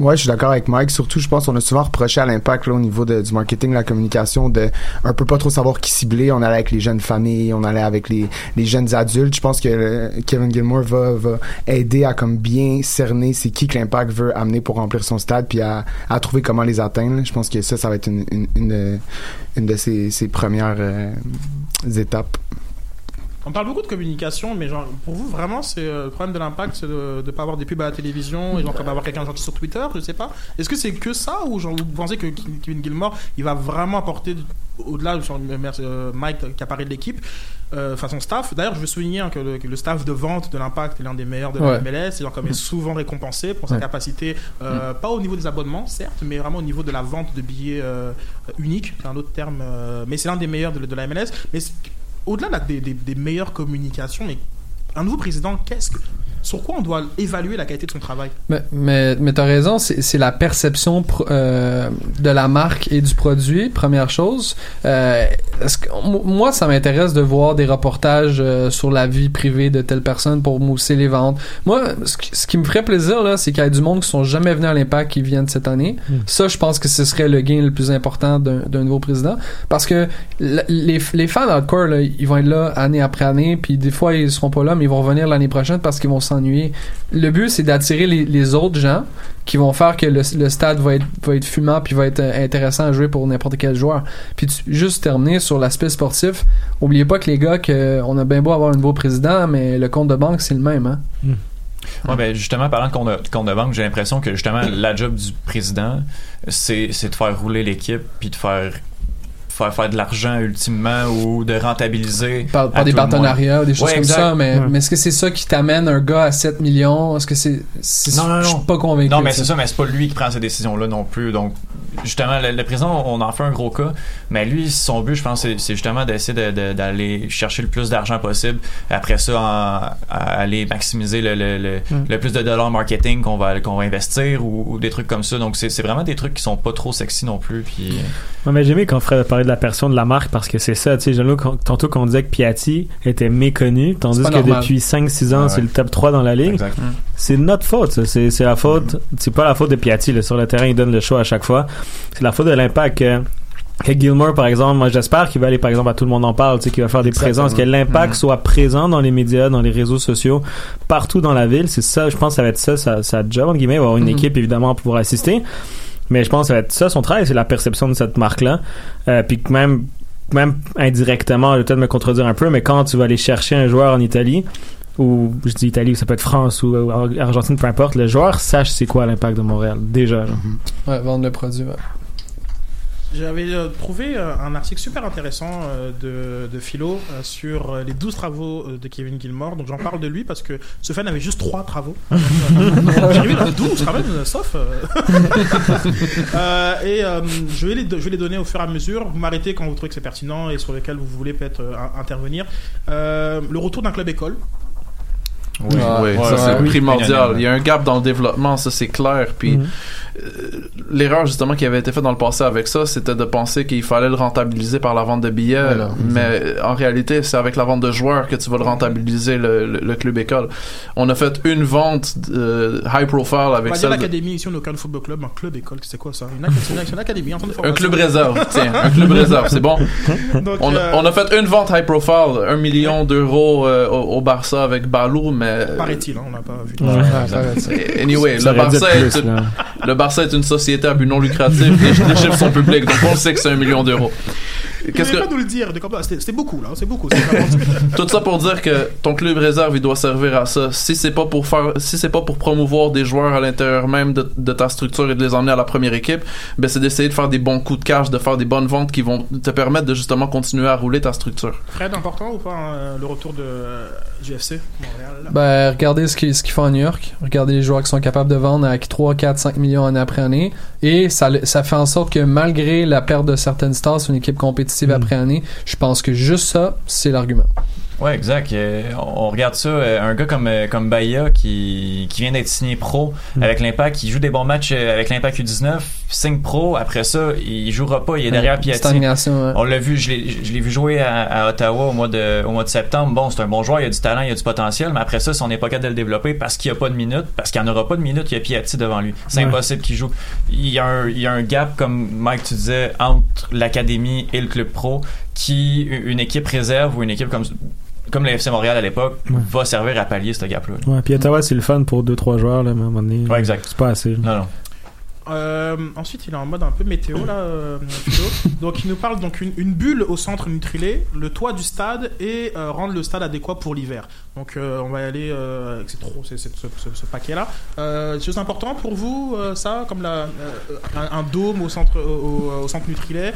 Ouais, je suis d'accord avec Mike. Surtout, je pense qu'on a souvent reproché à l'impact au niveau de- du marketing, la communication, de un peu pas trop savoir qui cibler. On allait avec les jeunes familles, on allait avec les, les jeunes adultes. Je pense que euh, Kevin Gilmore va, va aider à comme bien cerner c'est qui que l'impact veut amener pour remplir son stade, puis à, à trouver comment les atteindre. Je pense que ça, ça va être une, une, une, une de ses, ses premières euh, étapes. On parle beaucoup de communication, mais genre, pour vous, vraiment, c'est euh, le problème de l'impact, c'est de ne pas avoir des pubs à la télévision et genre, comme avoir quelqu'un gentil sur Twitter, je sais pas. Est-ce que c'est que ça ou genre, vous pensez que Kevin Gilmore, il va vraiment apporter au-delà, merci, euh, Mike qui a parlé de l'équipe, euh, enfin son staff? D'ailleurs, je veux souligner hein, que, le, que le staff de vente de l'impact est l'un des meilleurs de la Ouais. MLS. Et genre, comme est souvent récompensé pour sa Ouais. capacité, euh, pas au niveau des abonnements, certes, mais vraiment au niveau de la vente de billets uniques. C'est un autre terme, mais c'est l'un des meilleurs de, de la MLS. Mais au-delà des- des meilleures communications, mais un nouveau président, qu'est-ce que, sur quoi on doit évaluer la qualité de son travail Mais, mais, mais t'as raison, c'est la perception euh, de la marque et du produit, première chose. Euh, que- moi, ça m'intéresse de voir des reportages euh, sur la vie privée de telle personne pour mousser les ventes. Moi, ce qui, ce qui me ferait plaisir, là, c'est qu'il y ait du monde qui sont jamais venus à l'impact qui viennent cette année. Ça, je pense que ce serait le gain le plus important d'un nouveau président. Parce que les, les fans hardcore, là, ils vont être là année après année, puis des fois, ils seront pas là, mais ils vont revenir l'année prochaine parce qu'ils vont s'ennuyer. Le but, c'est d'attirer les, les autres gens qui vont faire que le, le stade va être, va être fumant puis va être euh, intéressant à jouer pour n'importe quel joueur. Puis tu- juste terminer sur l'aspect sportif, oubliez pas que les gars, que on a bien beau avoir un nouveau président, mais le compte de banque, c'est le même. Hein? Ouais, ben justement, parlant de compte de, compte de banque, j'ai l'impression que justement, la job du président, c'est c'est de faire rouler l'équipe puis de faire faire faire de l'argent ultimement ou de rentabiliser Par, des partenariats, des choses Ouais, comme exact. ça, mais, Ouais. mais est-ce que c'est ça qui t'amène un gars à 7 millions? Est-ce que c'est. c'est- Non, non, Je suis non. pas convaincu. Non, mais c'est ça, mais c'est pas lui qui prend ces décisions-là non plus. Donc, justement, le, le président, on en fait un gros cas, mais lui, son but, je pense, c'est c'est justement d'essayer de- de- d'aller chercher le plus d'argent possible. Après ça, en- à aller maximiser le, le, le, Mm. le plus de dollars marketing qu'on va, qu'on va investir ou, ou des trucs comme ça. Donc, c'est c'est vraiment des trucs qui sont pas trop sexy non plus. Puis, Ouais, mais j'ai aimé quand Fred a parlé de la personne de la marque parce que c'est ça, tu sais, tantôt qu'on disait que Piatti était méconnu, tandis que normal. depuis 5-6 ans, Ouais, c'est le top 3 dans la ligue. Exact. C'est notre faute. C'est, c'est la faute, c'est pas la faute de Piatti, là. Sur le terrain, il donne le show à chaque fois. C'est la faute de l'impact que, que Gilmore, par exemple, moi, j'espère qu'il va aller, par exemple, à Tout le monde en parle, tu sais, qu'il va faire des Exactement. présences, que l'impact Mhm. soit présent dans les médias, dans les réseaux sociaux, partout dans la ville. C'est ça, je pense que ça va être ça, sa, sa job, entre guillemets. Il va avoir une Mhm. équipe, évidemment, pour pouvoir assister. Mais je pense que ça va être ça son travail, c'est la perception de cette marque-là. Euh, puis même, même indirectement, je vais peut-être me contredire un peu, mais quand tu vas aller chercher un joueur en Italie, ou je dis Italie, ça peut être France ou euh, Argentine, peu importe, le joueur sache c'est quoi l'impact de Montréal, déjà. Ouais, vendre le produit. ouais. J'avais euh, trouvé euh, un article super intéressant euh, de, de Philo sur les 12 travaux de Kevin Gilmore. Donc j'en parle de lui parce que ce fan avait juste 3 travaux. J'ai vu 12 quand même, sauf. euh. Et euh, je, vais les, je vais les donner au fur et à mesure. Vous m'arrêtez quand vous trouvez que c'est pertinent et sur lequel vous voulez peut-être euh, intervenir. Euh, le retour d'un club école. oui, Ouais, oui, ouais, ça c'est primordial. Il y a un gap dans le développement, ça c'est clair. Puis Mhm. L'erreur justement qui avait été faite dans le passé avec ça, c'était de penser qu'il fallait le rentabiliser par la vente de billets, Ouais, non, mais en réalité, c'est avec la vente de joueurs que tu vas le rentabiliser le, le- le club école. On a fait une vente euh, high profile avec dire celle de- l'académie ici, on est au Cannes Football Club, un club école, c'est quoi ça? Une, une, une académie, un centre de un club réserve, tiens, un club réserve, c'est bon. Donc, On, a- euh, on a fait une vente high profile, un million d'euros euh, au, au Barça avec Balou, mais Paraît-il, hein, on n'a pas vu. Ouais, Ouais, anyway, Ça le Barça, est plus, là. le Barça est une société à but non lucratif. Les chiffres sont publics, donc on sait que c'est un million d'euros. Qu'est-ce Qu'est-ce que... que pas nous le dire, de- c'était c'était beaucoup là, c'est beaucoup. c'est vraiment- tout ça pour dire que ton club réserve, il doit servir à ça. Si c'est pas pour faire, si c'est pas pour promouvoir des joueurs à l'intérieur même de, de ta structure et de les emmener à la première équipe, ben c'est d'essayer de faire des bons coups de cash, de faire des bonnes ventes qui vont te permettre de justement continuer à rouler ta structure. Fred, important ou pas hein, le retour de euh, du FC Montréal Ben, regardez ce qu'ils ce qu'ils font à New York. Regardez les joueurs qui sont capables de vendre avec 3, 4, 5 millions année après année. Et ça, ça fait en sorte que malgré la perte de certaines stars une équipe compétitive après année, je pense que juste ça, c'est l'argument. Ouais, exact. Euh, on regarde ça, euh, un gars comme euh, comme Bahia qui qui vient d'être signé pro avec l'Impact, qui joue des bons matchs avec l'Impact U19, signe pro. Après ça, il jouera pas, il est derrière Piatti. Ouais. On l'a vu, je l'ai je l'ai vu jouer à, à Ottawa au mois de au mois de septembre. Bon, c'est un bon joueur, il a du talent, il a du potentiel, mais après ça, si on n'est pas capable de le développer parce qu'il n'y a pas de minutes, parce qu'il n'y en aura pas de minutes, il y a Piatti devant lui. C'est Ouais. impossible qu'il joue. Il y, a un, il y a un gap, comme Mike tu disais, entre l'académie et le club pro, qui une équipe réserve ou une équipe comme comme le FC Montréal à l'époque Ouais. va servir à pallier ce gap-là. Ouais, puis Ottawa, c'est le fun pour 2-3 joueurs, là, mais à un moment donné. Ouais, exact. C'est pas assez. là. Non, non. Euh, ensuite, il est en mode un peu météo là. euh, donc, il nous parle donc une, bulle au centre nutrilé, le toit du stade et euh, rendre le stade adéquat pour l'hiver. Donc, on va y aller euh, avec ce, paquet-là. Euh, chose importante pour vous, ça, comme un, dôme au centre, au centre nutrilé.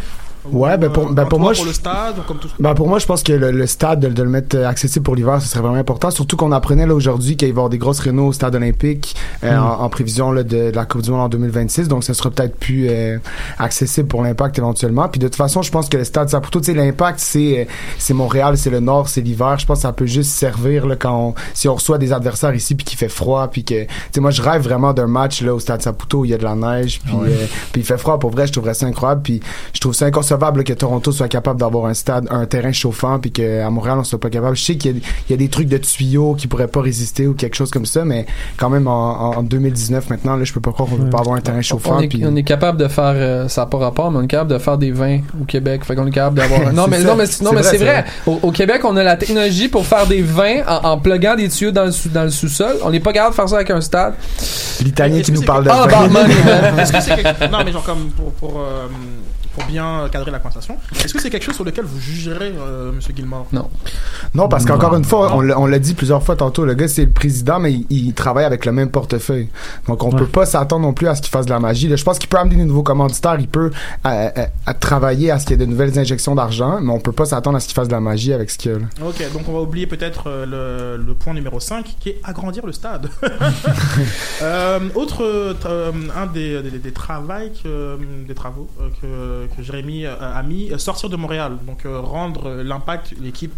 Ouais, Ou, ben pour- ben pour moi, pour je- le stade, ou comme tout. Ben pour moi, je pense que le, le stade, de, de le mettre euh, accessible pour l'hiver, ce serait vraiment important. Surtout qu'on apprenait là aujourd'hui qu'il va y avoir des grosses rénaux au stade olympique euh, Mm. en, en prévision là, de, de la Coupe du Monde en 2026. Donc, ce sera peut-être plus euh, accessible pour l'impact éventuellement. Puis de toute façon, je pense que le stade Saputo, tu sais, l'impact, c'est euh, c'est Montréal, c'est le Nord, c'est l'hiver. Je pense que ça peut juste servir là, quand on, si on reçoit des adversaires ici puis qu'il fait froid puis que tu sais moi je rêve vraiment d'un match là au stade Saputo où il y a de la neige puis Ouais. euh, puis il fait froid pour vrai je trouverais ça incroyable puis je trouve ça inconcevable là, que Toronto soit capable d'avoir un stade un terrain chauffant puis qu'à Montréal on soit pas capable je sais qu'il y, a- il y a des trucs de tuyaux qui pourraient pas résister ou quelque chose comme ça mais quand même en, en 2019 maintenant là je peux pas croire qu'on peut pas avoir un terrain chauffant On est, puis on est capable de faire, euh, ça n'a pas rapport, mais on est capable de faire des vins au Québec. Fait qu'on est capable d'avoir. non, mais, non, mais, c'est- non, mais vrai, c'est vrai. Au, au Québec, on a la technologie pour faire des vins en, en pluguant des tuyaux dans le, sous- dans le sous-sol. On n'est pas capable de faire ça avec un stade. l'italien Est-ce qui nous parle de que- Ah, vin. bah, man. Que Non, mais genre comme pour pour euh, pour bien cadrer la conversation. Est-ce que c'est quelque chose sur lequel vous jugerez, euh, Monsieur Gilmore Non. Non, parce qu'encore une fois, non. on l'a- dit plusieurs fois tantôt, le gars c'est le président, mais il, il travaille avec le même portefeuille. Donc on Ouais. peut pas s'attendre non plus à ce qu'il fasse de la magie. Là, je pense qu'il peut amener des nouveaux commanditaires, il peut euh, euh, à travailler à ce qu'il y ait de nouvelles injections d'argent, mais on peut pas s'attendre à ce qu'il fasse de la magie avec ce qu'il y a. là. Ok, donc on va oublier peut-être euh, le, le point numéro 5 qui est agrandir le stade. Euh, autre, euh, un des, des, des travails que, des travaux euh, que, que Jérémy euh, a mis, euh, sortir de Montréal, donc euh, rendre euh, l'impact, l'équipe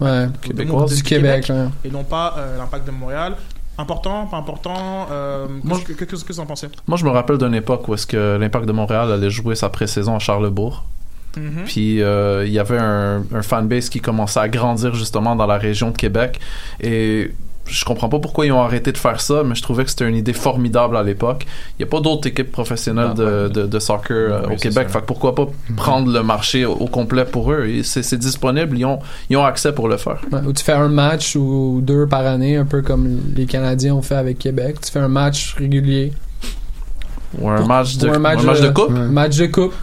Ouais, québécoise. Du du Québec, et non pas euh, l'impact de Montréal. Important, pas important. Euh, Moi, qu'est-ce que, vous en pensez? Moi, je me rappelle d'une époque où est-ce que l'Impact de Montréal allait jouer sa pré-saison à Charlebourg. Mhm. Puis euh, il y avait un, un fanbase qui commençait à grandir justement dans la région de Québec. Et je comprends pas pourquoi ils ont arrêté de faire ça, mais je trouvais que c'était une idée formidable à l'époque. Il n'y a pas d'autres équipes professionnelles Non, de, ouais. de, de soccer euh, Oui, au Québec. Fait que pourquoi pas prendre le marché au, au complet pour eux? C'est disponible, ils ont, ils ont accès pour le faire. Ouais, Ou tu fais un match ou deux par année, un peu comme les Canadiens ont fait avec Québec. Tu fais un match régulier. Ou un Pour- match de, un match un match de de- coupe? Ouais. Match de coupe,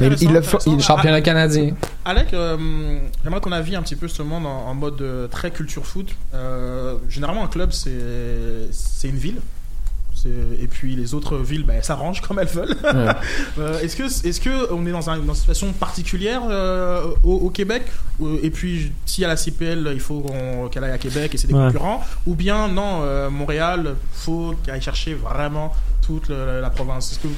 Mais il le fait- championnat canadien. Alec, euh, j'aimerais qu'on avis un petit peu ce monde en, en mode euh, très culture foot. Euh, généralement, un club, c'est c'est une ville. C'est- Et puis les autres villes, ben, elles s'arrangent comme elles veulent. Ouais. Euh, est-ce que est-ce que on est dans, un- dans une situation particulière euh, au, au Québec? Et puis s'il y a la CPL, il faut qu'on- qu'elle aille à Québec et c'est des Ouais. concurrents. Ou bien non, euh, Montréal, faut qu'elle aille chercher vraiment toute le- la province. Est-ce que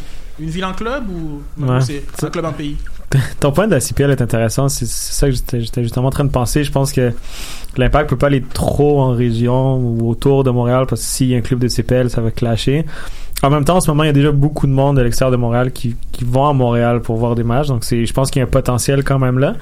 une ville un club ou Ouais. c'est un club un pays? Ton point de la CPL est intéressant. C'est ça que j'étais justement en train de penser. Je pense que l'impact peut pas aller trop en région ou autour de Montréal parce que s'il y a un club de CPL, ça va clasher. en même temps, en ce moment, il y a déjà beaucoup de monde de l'extérieur de Montréal qui, qui vont à Montréal pour voir des matchs. Donc, je pense qu'il y a un potentiel quand même là.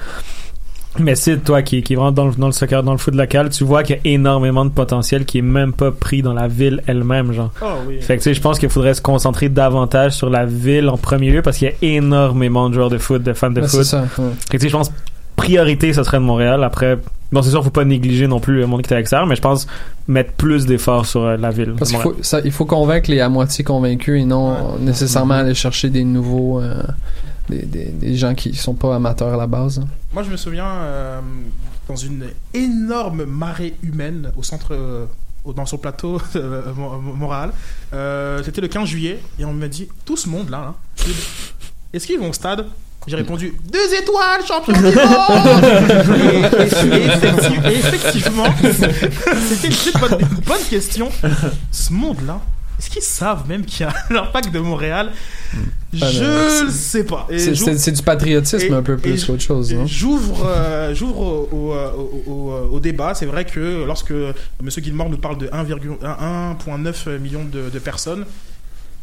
Mais c'est toi qui, qui rentre dans le, dans le soccer, dans le foot local, tu vois qu'il y a énormément de potentiel qui est même pas pris dans la ville elle-même, genre. Oh, oui. Fait que tu sais, je pense qu'il faudrait se concentrer davantage sur la ville en premier lieu parce qu'il y a énormément de joueurs de foot, de fans de foot. c'est ça, ouais. Fait que tu sais, je pense priorité ce serait de Montréal. Après, bon c'est sûr, faut pas négliger non plus le monde qui est à l'extérieur, mais je pense mettre plus d'efforts sur euh, la ville. Parce qu'il faut, ça, il faut convaincre les à moitié convaincus et non nécessairement aller chercher des nouveaux, euh, des, des, gens qui sont pas amateurs à la base. hein. Moi, je me souviens euh, dans une énorme marée humaine au centre, euh, dans son plateau euh, Mo- Mo- Montréal. Euh, C'était le 15 juillet et on me dit tout ce monde là, il- est-ce qu'ils vont au stade? J'ai répondu deux étoiles, champion du monde. et, et- et effecti- et effectivement, c'était une bonne, bonne question. Ce monde-là, est-ce qu'ils savent même qu'il y a l'impact de Montréal? Je ne sais pas. C'est- du patriotisme et- un peu plus qu'autre chose. J'ouvre, euh, j'ouvre au, au, au- au- au débat. C'est vrai que lorsque M. Gilmore nous parle de 1,1 1,9 million de, de personnes,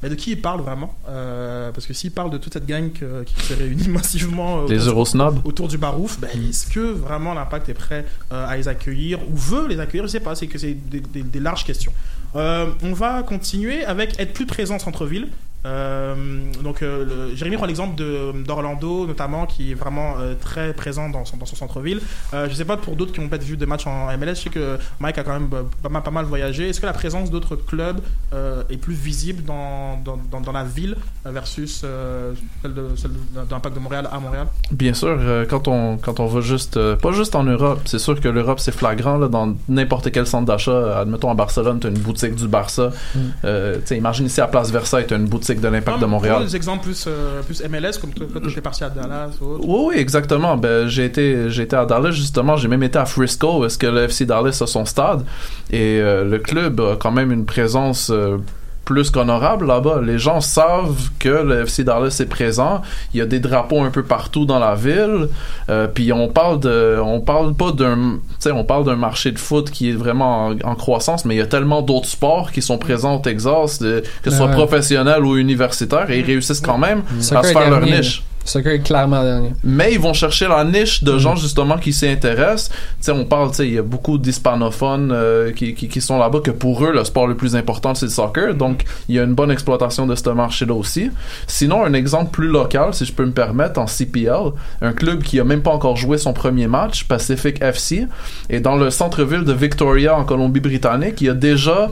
mais de qui il parle vraiment? Euh, Parce que s'il parle de toute cette gang que- qui se réunit massivement euh, Les autour- Eurosnobs. autour du Barouf, ben, est-ce que vraiment l'impact est prêt euh, à les accueillir ou veut les accueillir? Je sais pas, c'est que c'est des, des- des larges questions. Euh, on va continuer avec être plus présent en centre-ville. Euh, donc, euh, le- Jérémy prend l'exemple de- d'Orlando, notamment, qui est vraiment euh, très présent dans son, dans son centre-ville. Euh, je sais pas pour d'autres qui n'ont pas vu des matchs en MLS, je sais que Mike a quand même pas mal, pas mal voyagé. Est-ce que la présence d'autres clubs euh, est plus visible dans, dans, dans, dans la ville versus euh, celle de, celle de Montréal à Montréal? Bien sûr, euh, quand on quand on va juste euh, pas juste en Europe, c'est sûr que l'Europe c'est flagrant là, dans n'importe quel centre d'achat. Admettons à Barcelone, t'as une boutique du Barça. Mm. Euh, tu imagine ici à Place Versailles, t'as une boutique de l'Impact de Montréal. Des exemples plus, euh, plus MLS, comme toi, toi, tu es parti à Dallas ou autre. Oui, oui, exactement. Ben, j'ai été, été à Dallas justement. J'ai même été à Frisco, est-ce que le FC Dallas a son stade. Et euh, le club a quand même une présence euh, plus qu'honorable là-bas. Les gens savent que le FC Dallas est présent. Il y a des drapeaux un peu partout dans la ville. Euh, puis on parle de, on parle pas d'un, tu sais, on parle d'un marché de foot qui est vraiment en, en croissance, mais il y a tellement d'autres sports qui sont présents au Texas, de- que ce soit Ouais. professionnel ou universitaire, et ils réussissent quand même à Soccer se faire leur niche. Soccer est clairement dernier. Mais ils vont chercher la niche de gens justement qui s'y intéressent. Tu sais, on parle, tu sais, il y a beaucoup d'hispanophones euh, qui, qui, qui sont là-bas que pour eux le sport le plus important c'est le soccer. Donc il y a une bonne exploitation de ce marché-là aussi. Sinon, un exemple plus local, si je peux me permettre, en CPL, un club qui a même pas encore joué son premier match, Pacific FC, et dans le centre-ville de Victoria en Colombie-Britannique, il y a déjà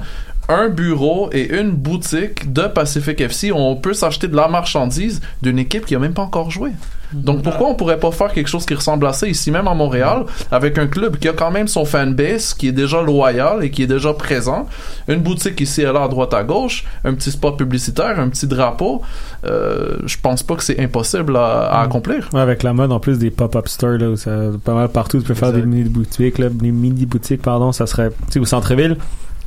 un bureau et une boutique de Pacific FC où on peut s'acheter de la marchandise d'une équipe qui a même pas encore joué. Donc pourquoi on pourrait pas faire quelque chose qui ressemble à ça ici même à Montréal avec un club qui a quand même son fanbase qui est déjà loyal et qui est déjà présent, une boutique ici et là à droite à gauche, un petit spot publicitaire, un petit drapeau, euh, je pense pas que c'est impossible à, à accomplir. Ouais, avec la mode en plus des pop-up stores là où ça pas mal partout tu peux faire des mini boutiques là, des mini boutiques pardon, ça serait tu sais au centre-ville.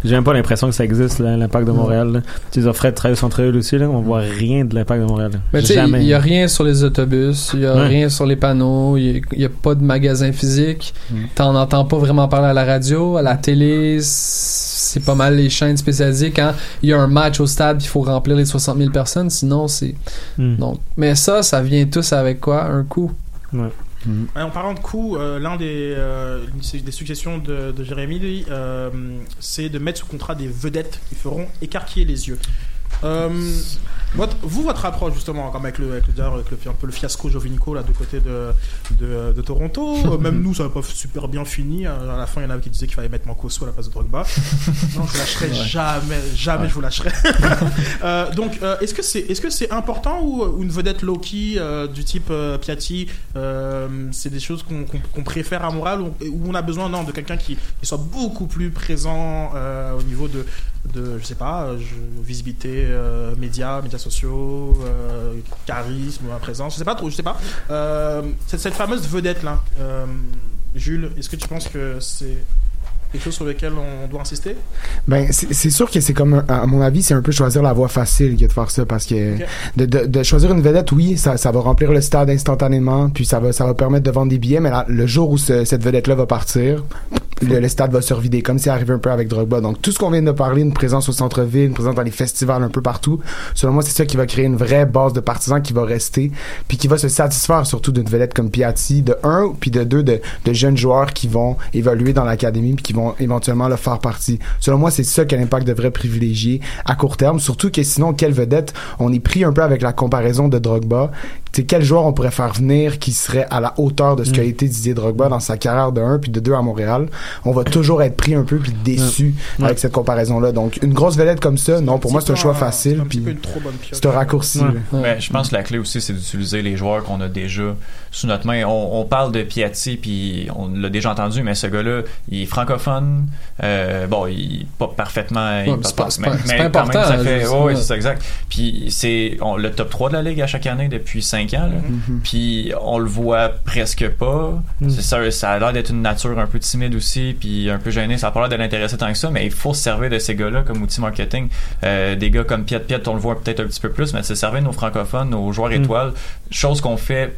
J'ai même pas l'impression que ça existe l'impact de Montréal. Là. Tu les offrais de travailler au centre-ville aussi là, on voit rien de l'impact de Montréal. Mais Jamais. il y a rien sur les autobus, il y a Ouais. rien sur les panneaux, il y a- il y, a pas de magasin physique. Mm. T'en entends pas vraiment parler à la radio, à la télé, c'est pas mal les chaînes spécialisées. Quand il y a un match au stade, il faut remplir les 60 000 personnes, sinon c'est. Mm. Donc, mais ça, ça vient tous avec quoi? Un coût. Ouais. Ouais, En parlant de coûts, euh, l'un des, euh, des suggestions de, de Jérémy, euh, c'est de mettre sous contrat des vedettes qui feront écarquiller les yeux. Votre- vous, votre approche justement, comme avec le, avec le, d'ailleurs, avec le- un peu le fiasco Jovinico là, de côté de, de, de Toronto, euh, même nous, ça n'a pas super bien fini. Euh, À la fin, il y en avait qui disaient qu'il fallait mettre Mancoso à la place de Drogba. non, je vous lâcherai Ouais. jamais, jamais Ouais. je vous lâcherai. Euh, donc, euh, est-ce que c'est que c'est important ou, ou une vedette low-key euh, du type Piatti, c'est des choses qu'on préfère à Montréal ou, ou on a besoin non de quelqu'un qui, qui soit beaucoup plus présent au niveau de de je sais pas euh, je- visibilité euh, médias médias sociaux euh, charisme présence je sais pas trop je sais pas. Euh, cette, cette fameuse vedette là Jules est-ce que tu penses que c'est quelque chose sur lequel on doit insister? Ben, c'est sûr que c'est comme, à mon avis, c'est un peu choisir la voie facile que de faire ça parce que de, de, de choisir une vedette, oui, ça, ça va remplir le stade instantanément, puis ça va, ça va permettre de vendre des billets, mais là, le jour où ce- cette vedette-là va partir, le, le stade va se revider, comme c'est arrivé un peu avec Drogba. Donc, tout ce qu'on vient de parler, une présence au centre-ville, une présence dans les festivals un peu partout, selon moi, c'est ça qui va créer une vraie base de partisans qui va rester, puis qui va se satisfaire surtout d'une vedette comme Piatti, de un, puis de deux, de, de jeunes joueurs qui vont évoluer dans l'académie, puis qui vont éventuellement le faire partie. Selon moi, c'est ça que l'impact devrait privilégier à court terme, surtout que sinon, quelle vedette, on est pris un peu avec la comparaison de Drogba. Tu sais, quel joueur on pourrait faire venir qui serait à la hauteur de ce qu'a été Didier Drogba dans sa carrière de 1 puis de 2 à Montréal? On va toujours être pris un peu puis déçu Ouais. avec cette comparaison-là. Donc, une grosse vedette comme ça, non, pour moi, c'est un choix facile puis c'est un raccourci. là. Mais je pense que la clé aussi, c'est d'utiliser les joueurs qu'on a déjà sous notre main. On, on parle de Piatti, puis on l'a déjà entendu, mais ce gars-là, il est francophone. Euh, bon, il pas parfaitement. il Ouais, c'est pas- c'est mais, pas- c'est mais pas quand important, même, ça là, fait. c'est ça, exact. Puis c'est le top 3 de la ligue à chaque année depuis 5 ans. là. Mm-hmm. Puis on le voit presque pas. Mm. C'est ça, ça a l'air d'être une nature un peu timide aussi, puis un peu gêné. Ça a pas l'air de l'intéresser tant que ça, mais il faut se servir de ces gars-là comme outil marketing. Euh, des gars comme Piet Piet, on le voit peut-être un petit peu plus, mais c'est servir nos francophones, nos joueurs Mm. étoiles, chose qu'on fait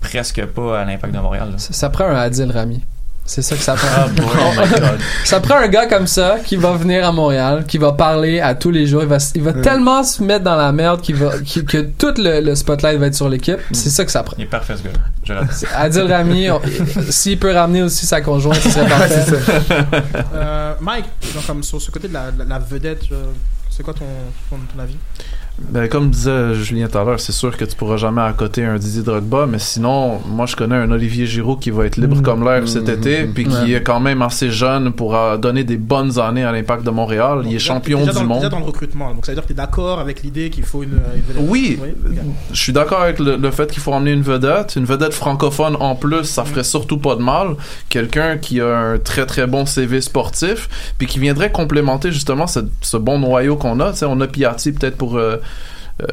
presque pas à l'impact de Montréal. là. Ça, ça prend un Adil Rami. C'est ça que ça prend. Ah, boy, oh my God. ça prend un gars comme ça qui va venir à Montréal, qui va parler à tous les jours. Il va, il va tellement se mettre dans la merde qu'il va, que tout le, le spotlight va être sur l'équipe. C'est ça que ça prend. Il est parfait ce gars-là. Je l'adore. Adil Rami, s'il peut ramener aussi sa conjointe, ce serait parfait. Euh, Mike, genre comme sur ce côté de la, la- la vedette, euh, c'est quoi ton, ton, ton avis? Ben, comme disait Julien tout à l'heure, c'est sûr que tu pourras jamais accoter un Didier Drogba, mais sinon, moi je connais un Olivier Giroud qui va être libre Mhm. comme l'air cet été, puis qui Ouais. est quand même assez jeune pour euh, donner des bonnes années à l'impact de Montréal. Il est Déjà- champion du dans, monde. Déjà dans le recrutement, donc ça veut dire que tu es d'accord avec l'idée qu'il faut une, une vedette. Oui, je suis d'accord avec le, le fait qu'il faut emmener une vedette. Une vedette francophone en plus, ça ferait surtout pas de mal. Quelqu'un qui a un très très bon CV sportif, puis qui viendrait complémenter justement ce, ce bon noyau qu'on a. Tu sais, on a Piatti peut-être pour euh, euh,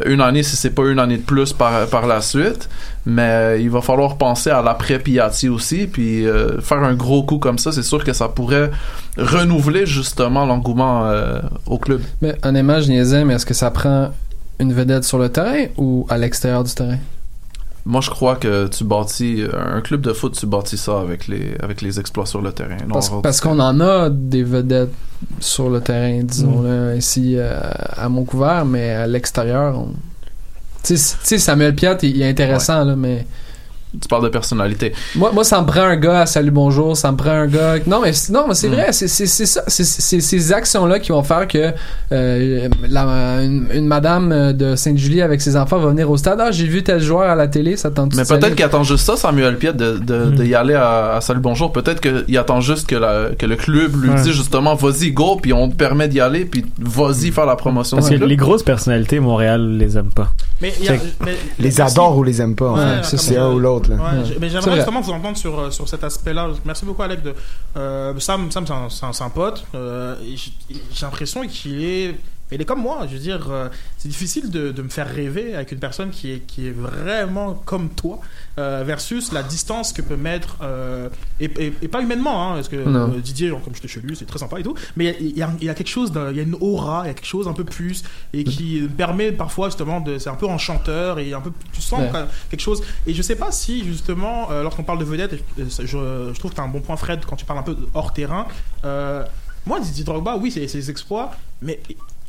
une année, si c'est pas une année de plus par, la suite. Mais euh, il va falloir penser à l'après Piatti aussi, puis euh, faire un gros coup comme ça, c'est sûr que ça pourrait renouveler justement l'engouement euh, au club. Mais honnêtement, je niaisais, mais est-ce que ça prend une vedette sur le terrain ou à l'extérieur du terrain? Moi, je crois que tu bâtis un club de foot, tu bâtis ça avec les avec les exploits sur le terrain. non Parce, parce qu'on en a des vedettes sur le terrain, disons-le, ici euh, à Montcouvert, mais à l'extérieur, on... Tu sais, Samuel Piat, il il est intéressant, là, mais... Tu parles de personnalité. Moi, moi, ça me prend un gars à Salut Bonjour, ça me prend un gars... Non, mais, non, mais Mm. c'est vrai, c'est c'est- c'est ça, c'est- ces actions-là qui vont faire que euh, la- une, une madame de Sainte-Julie avec ses enfants va venir au stade. Ah, j'ai vu tel joueur à la télé, ça tente Mais peut-être qu'il attend juste ça, Samuel Piet, de, de, de y aller à, à Salut Bonjour. Peut-être qu'il attend juste que, la, que le club lui Ouais. dise justement, vas-y, go, puis on te permet d'y aller, puis vas-y faire la promotion. Parce que club. les grosses personnalités, Montréal les aime pas. Mais il y a- mais- Les adore ou les aime pas. en Ouais, fait. comme c'est un ou l'autre. Là. Ouais, j'ai- mais j'aimerais justement vous entendre sur, euh, sur cet aspect-là. Merci beaucoup, Alec. De, euh, Sam, Sam c'est un, un- un pote. Euh, j'ai l'impression qu'il est. Il est comme moi, je veux dire, euh, c'est difficile de, de me faire rêver avec une personne qui est, qui est vraiment comme toi, euh, versus la distance que peut mettre, euh, et, et- et pas humainement, hein, parce que Didier, genre, comme j'étais chez lui, c'est très sympa et tout, mais il y a, il y a quelque chose, il y a une aura, il y a quelque chose un peu plus, et qui permet parfois justement de, c'est un peu enchanteur, et un peu, tu sens Ouais. quelque chose, et je sais pas si justement, lorsqu'on parle de vedette, je, je trouve que tu as un bon point Fred quand tu parles un peu hors terrain, moi Didier Drogba, oui, c'est ses exploits, mais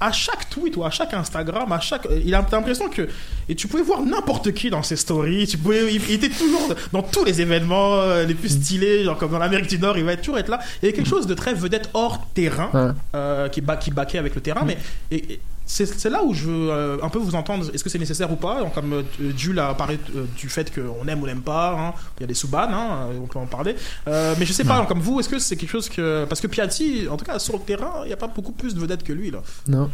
à chaque tweet ou à chaque Instagram, à chaque, il a l'impression que et tu pouvais voir n'importe qui dans ses stories. Tu pouvais, il, il était toujours dans tous les événements euh, les plus stylés, genre comme dans l'Amérique du Nord, il va toujours être là. Il y a quelque chose de très vedette hors terrain Ouais. euh, qui ba qui baquait avec le terrain, mais et- et c'est là où je veux euh, un peu vous entendre. Est-ce que c'est nécessaire ou pas Donc, Comme euh, Jules a parlé euh, du fait qu'on aime ou n'aime pas, hein. il y a des sous-bannes, hein, on peut en parler. Euh, mais je sais pas, comme vous, est-ce que c'est quelque chose que parce que Piatti, en tout cas sur le terrain, il n'y a pas beaucoup plus de vedettes que lui là. Non.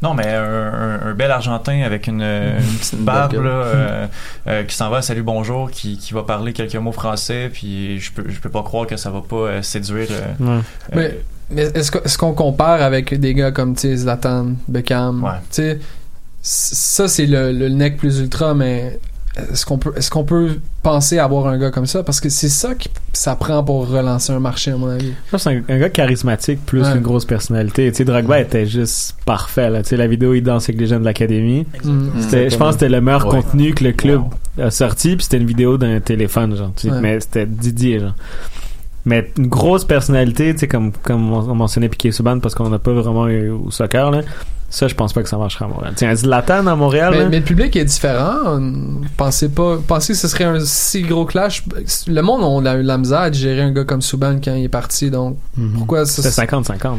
Non, mais un, un- un bel Argentin avec une, une petite barbe là, euh, euh, qui s'en va Salut Bonjour, qui, qui va parler quelques mots français, puis je peux, je peux pas croire que ça va pas euh, séduire. euh, Ouais. Mais, euh, mais est-ce qu'on compare avec des gars comme Zlatan, Beckham? Ouais. Ça c'est le, le nec plus ultra, mais est-ce qu'on peut est-ce qu'on peut penser à avoir un gars comme ça? Parce que c'est ça que ça prend pour relancer un marché à mon avis. Je pense que c'est un, un gars charismatique plus Ouais. qu'une grosse personnalité. Tu sais, Drogba était juste parfait. Là. Tu sais, la vidéo, il danse avec les jeunes de l'académie. C'était- Je pense que c'était le meilleur Ouais. contenu que le club Wow. a sorti, puis c'était une vidéo d'un téléphone, genre. tu sais, Ouais. Mais c'était Didier, genre. Mais une grosse personnalité, tu sais, comme, comme on mentionnait Piqué Subban parce qu'on n'a pas vraiment eu au soccer, là. Ça, je pense pas que ça marchera à Montréal. Tiens, Zlatan à Montréal, Mais, là. mais le public est différent. Pensez pas, pensez que ce serait un si gros clash. Le monde on a eu la misère à gérer un gars comme Subban quand il est parti, donc pourquoi ça C'est 50-50. là.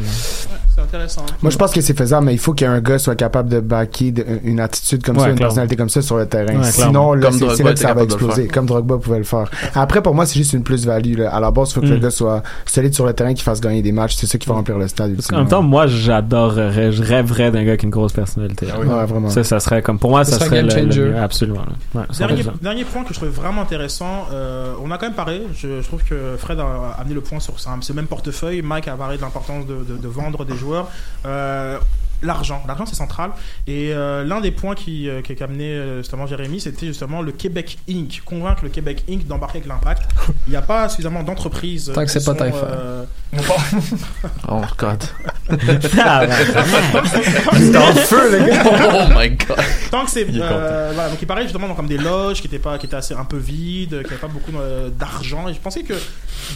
C'est intéressant. Moi, je pense que c'est faisable, mais il faut qu'un gars soit capable de backer de- une attitude comme Ouais, ça, une clairement. personnalité comme ça sur le terrain. Ouais, Sinon, là, Comme c'est là que ça va de le exploser. Comme Drogba pouvait le faire. Après, pour moi, c'est juste une plus-value. là. À la base, il faut que le Mm. gars soit solide sur le terrain, qu'il fasse gagner des matchs. C'est ça qui va remplir le stade. Qu'en même temps, moi, j'adorerais, je rêverais d'un gars qui a une grosse personnalité. oui. Ouais, vraiment. Ça, ça serait comme, pour moi, ça serait serait un game le- le absolument. Ouais, Dernier, 100%. dernier point que je trouvais vraiment intéressant, euh, on a quand même parlé, je, je trouve que Fred a amené le point sur ce ce même portefeuille, Mike a parlé de l'importance de, de- de vendre des joueurs. Euh, L'argent, l'argent c'est central. Et euh, l'un des points qui, euh, qui a amené euh, justement Jérémy, c'était justement le Québec Inc. Convaincre le Québec Inc. d'embarquer avec l'impact. Il n'y a pas suffisamment d'entreprises. Tant que c'est pas Taillefer. euh, Oh god. C'est en feu, le gars. oh my god. Tant que c'est euh, voilà, donc il parlait justement donc, comme des loges qui étaient pas qui étaient assez un peu vides, qui n'avaient pas beaucoup euh, d'argent et je pensais que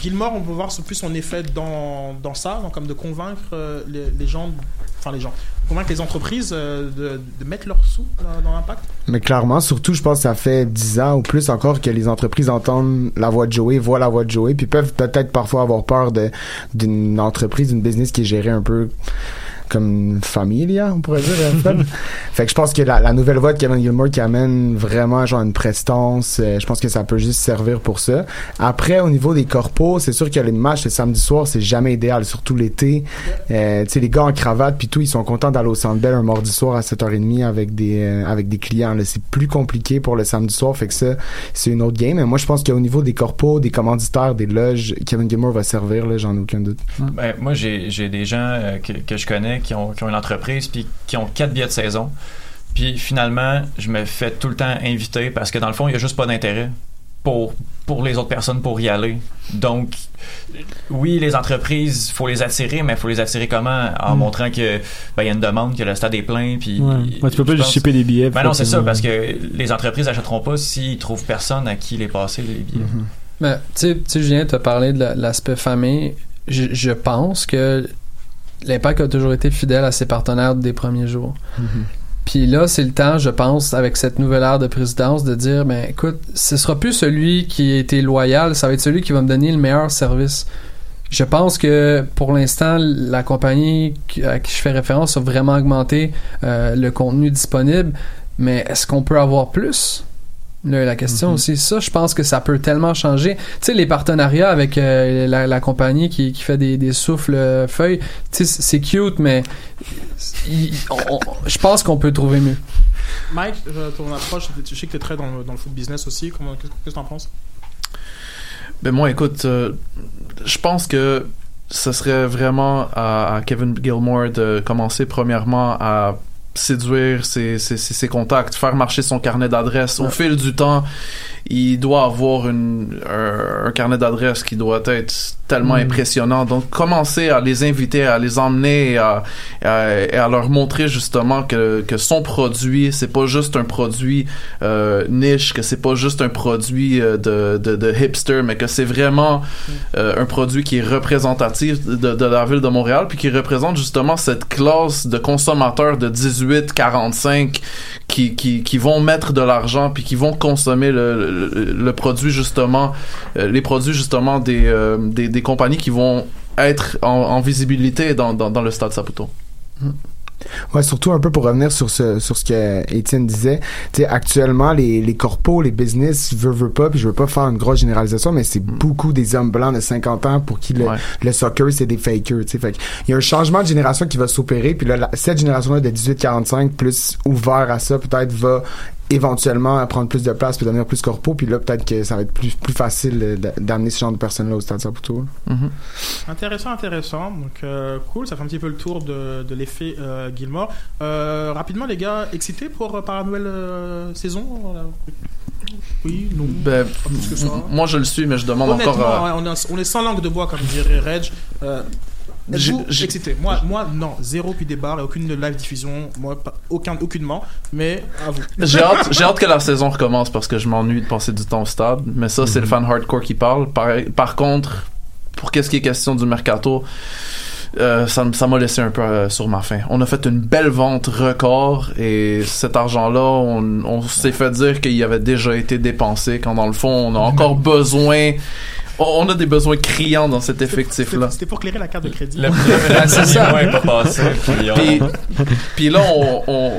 Gilmore on peut voir plus son effet dans, dans ça, donc comme de convaincre euh, les, les gens enfin les gens convaincre les entreprises euh, de, mettre leurs sous dans, l'impact? Mais clairement, surtout, je pense que ça fait 10 ans ou plus encore que les entreprises entendent la voix de Joey, voient la voix de Joey, puis peuvent peut-être parfois avoir peur d'une entreprise, d'une business qui est gérée un peu comme une familia, on pourrait dire, Fred. fait que je pense que la, la nouvelle voix de Kevin Gilmore qui amène vraiment genre une prestance, euh, je pense que ça peut juste servir pour ça. Après, au niveau des corpos, c'est sûr que les matchs le samedi soir, c'est jamais idéal, surtout l'été. Euh, tu sais, les gars en cravate puis tout, ils sont contents d'aller au Centre Bell un mardi soir à 7h30 avec des euh, avec des clients. là. C'est plus compliqué pour le samedi soir, fait que ça, c'est une autre game. Mais moi, je pense qu'au niveau des corpos, des commanditaires, des loges, Kevin Gilmore va servir, là, j'en ai aucun doute. Ben, moi, j'ai j'ai des gens euh, que, que je connais qui ont, qui ont une entreprise puis qui ont quatre billets de saison. Puis finalement, je me fais tout le temps inviter parce que dans le fond, il n'y a juste pas d'intérêt pour, pour les autres personnes pour y aller. Donc, oui, les entreprises, faut les attirer, mais faut les attirer comment? En Mm. montrant que ben, il y a une demande, que le stade est plein. Puis, Ouais. Ouais, tu peux pas je juste shipper des billets. Ben non, c'est ça, parce que les entreprises n'achèteront pas s'ils trouvent personne à qui les passer les billets. Tu sais- tu sais, Julien, tu as parlé de la- l'aspect famille. Je, je pense que l'Impact a toujours été fidèle à ses partenaires des premiers jours. Puis là, c'est le temps, je pense, avec cette nouvelle ère de présidence, de dire, ben écoute, ce sera plus celui qui a été loyal, ça va être celui qui va me donner le meilleur service. Je pense que pour l'instant, la compagnie à qui je fais référence a vraiment augmenté euh, le contenu disponible, mais est-ce qu'on peut avoir plus? Là, la question aussi, ça, je pense que ça peut tellement changer. Tu sais, les partenariats avec euh, la, la compagnie qui, qui fait des, des souffles euh, feuilles, tu sais, c'est cute, mais je pense qu'on peut trouver mieux. Mike, ton approche, je sais que tu es très dans le, dans le foot business aussi. Comment, qu'est-ce que tu en penses? Ben moi, écoute, euh, je pense que ce serait vraiment à, à Kevin Gilmore de commencer premièrement à séduire ses, ses, ses- contacts, faire marcher son carnet d'adresses. Au fil du temps, il doit avoir une, un, un carnet d'adresses qui doit être tellement Mm. impressionnant. Donc, commencer à les inviter, à les emmener et à, à- et à leur montrer justement que, que son produit, c'est pas juste un produit euh, niche, que c'est pas juste un produit euh, de, de, de hipster, mais que c'est vraiment euh, un produit qui est représentatif de, de la ville de Montréal, puis qui représente justement cette classe de consommateurs de 18-45 qui, qui, qui vont mettre de l'argent, puis qui vont consommer le, le, le produit justement, euh, les produits justement des, euh, des, des compagnies qui vont être en, en visibilité dans, dans, dans le stade Saputo. Ouais, surtout un peu pour revenir sur ce sur ce que Étienne disait. Tu sais, actuellement, les, les corpos, les business, veut, veut pas, puis je veux pas faire une grosse généralisation, mais c'est beaucoup des hommes blancs de 50 ans pour qui le, Ouais. le soccer, c'est des fakers, tu sais. Fait il y a un changement de génération qui va s'opérer, puis là, la- cette génération-là de 18-45, plus ouvert à ça, peut-être va éventuellement prendre plus de place puis devenir plus corpo puis là peut-être que ça va être plus plus facile d'amener ce genre de personnes là au stade Saputo là. Mhm. Intéressant, intéressant. Donc, euh, cool, ça fait un petit peu le tour de, de l'effet euh, Gilmore. Euh, rapidement, les gars, excités pour, euh, par la nouvelle euh, saison voilà? Oui, non? Ben, pas plus que ça. moi je le suis, mais je demande encore à... ouais, on, est, on est sans langue de bois, comme dirait Reg. Êtes-vous excité Moi, moi, non. Zéro puis et aucune live diffusion. Moi, pas- aucun, aucunement. Mais à vous. J'ai hâte, j'ai hâte que la saison recommence parce que je m'ennuie de passer du temps au stade. Mais ça, c'est le fan hardcore qui parle. Par, par contre, pour qu'est-ce qui est question du mercato, euh, ça m'a laissé un peu euh, sur ma faim. On a fait une belle vente record et cet argent-là, on, on s'est fait dire qu'il avait déjà été dépensé quand dans le fond, on a encore besoin. On on a des besoins criants dans cet effectif-là. C'était pour clairer la carte de crédit. Le- le- le C'est ça. million est pas passé, puis Puis, là, on, on,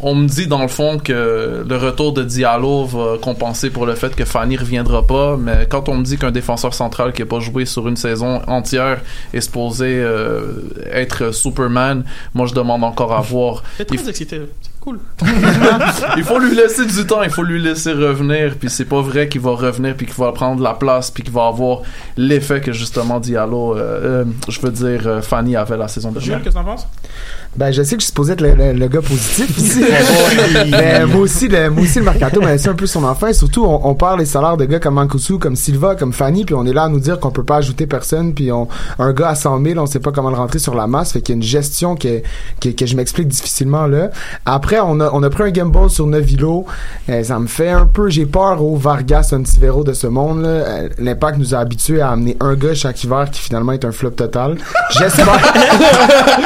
on me dit dans le fond que le retour de Diallo va compenser pour le fait que Fanny reviendra pas, mais quand on me dit qu'un défenseur central qui a pas joué sur une saison entière est supposé euh, être Superman, moi je demande encore à voir. T'es Il très excité. Cool. il faut lui laisser du temps, il faut lui laisser revenir, puis c'est pas vrai qu'il va revenir puis qu'il va prendre la place puis qu'il va avoir l'effet que justement Diallo, euh, euh, je veux dire euh, Fanny avait la saison Jules, dernière. qu'est-ce que t'en penses? Ben, je sais que je suis supposé être le, le- le gars positif ici. mais moi aussi, le, moi aussi, le mercato m'a laissé un peu sur ma faim. Surtout, on, on parle des salaires de gars comme Mancuso, comme Silva, comme Fanny, puis on est là à nous dire qu'on peut pas ajouter personne, puis on, un gars à 100 000, on sait pas comment le rentrer sur la masse. Fait qu'il y a une gestion que, que, que je m'explique difficilement là. Après, on a, on a pris un game ball sur Novilo. Euh, ça me fait un peu, j'ai peur au Vargas, Ontivero de ce monde. Euh, L'impact nous a habitués à amener un gars chaque hiver qui finalement est un flop total. J'espère,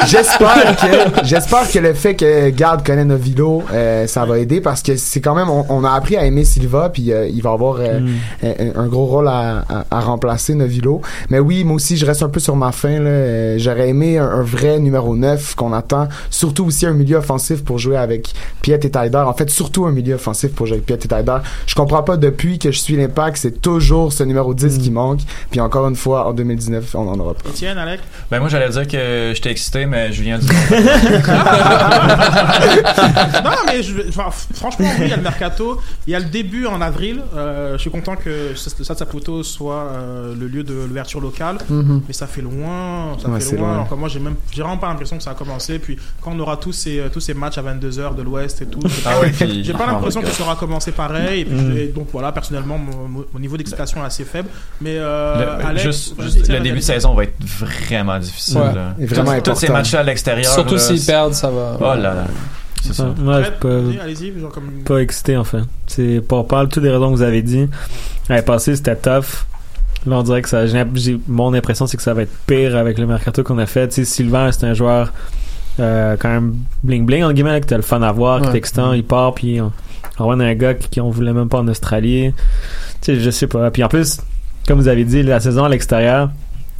j'espère que, j'espère que le fait que Garde connaît Novilo, euh, ça va aider parce que c'est quand même, on, on a appris à aimer Silva puis euh, il va avoir euh, un, un gros rôle à, à, à remplacer Novilo. Mais oui, moi aussi, je reste un peu sur ma fin là. J'aurais aimé un, un vrai numéro 9 qu'on attend, surtout aussi un milieu offensif pour jouer avec Piet et Taider. En fait, surtout un milieu offensif pour jouer avec Piet et Taider. Je comprends pas depuis que je suis l'Impact, c'est toujours ce numéro 10 qui manque. Puis encore une fois, en 2019, on en aura pas. Étienne, Alec? Ben moi j'allais dire que j'étais excité mais Julien dit non, mais je, enfin, franchement, oui, il y a le mercato. Il y a le début en avril. Euh, je suis content que le Stade Saputo soit euh, le lieu de l'ouverture locale. Mhm. Mais ça fait loin. Ça Ouais, fait loin. loin. Alors que moi, j'ai même, j'ai vraiment pas l'impression que ça a commencé. Puis quand on aura tous ces, tous ces matchs à 22h de l'Ouest et tout, j'ai Ah puis- j'ai pas l'impression que ça aura commencé pareil. Et, puis, Mm. et donc voilà, personnellement, mon, niveau d'excitation est assez faible. Mais euh, Le- Alex, juste, juste Étienne, le début de saison va être vraiment difficile. Ouais. vraiment Tous- Tous ces matchs à l'extérieur. Surtout s'ils perdent, ça va. Oh là là. C'est ça. Moi, pas, Vas-y, Allez-y, genre comme. pas excité en fait. C'est pour parler de toutes les raisons que vous avez dit. L'année passée, c'était tough. Là, on dirait que ça. mon impression, c'est que ça va être pire avec le mercato qu'on a fait. Tu sais, Sylvain, c'est un joueur euh, quand même bling bling en guillemets, que t'as le fun à voir, qui Ouais. est excitant, il part, puis on, on voit un gars qui, qui on voulait même pas en Australie. Tu sais, je sais pas. Puis en plus, comme vous avez dit, la saison à l'extérieur.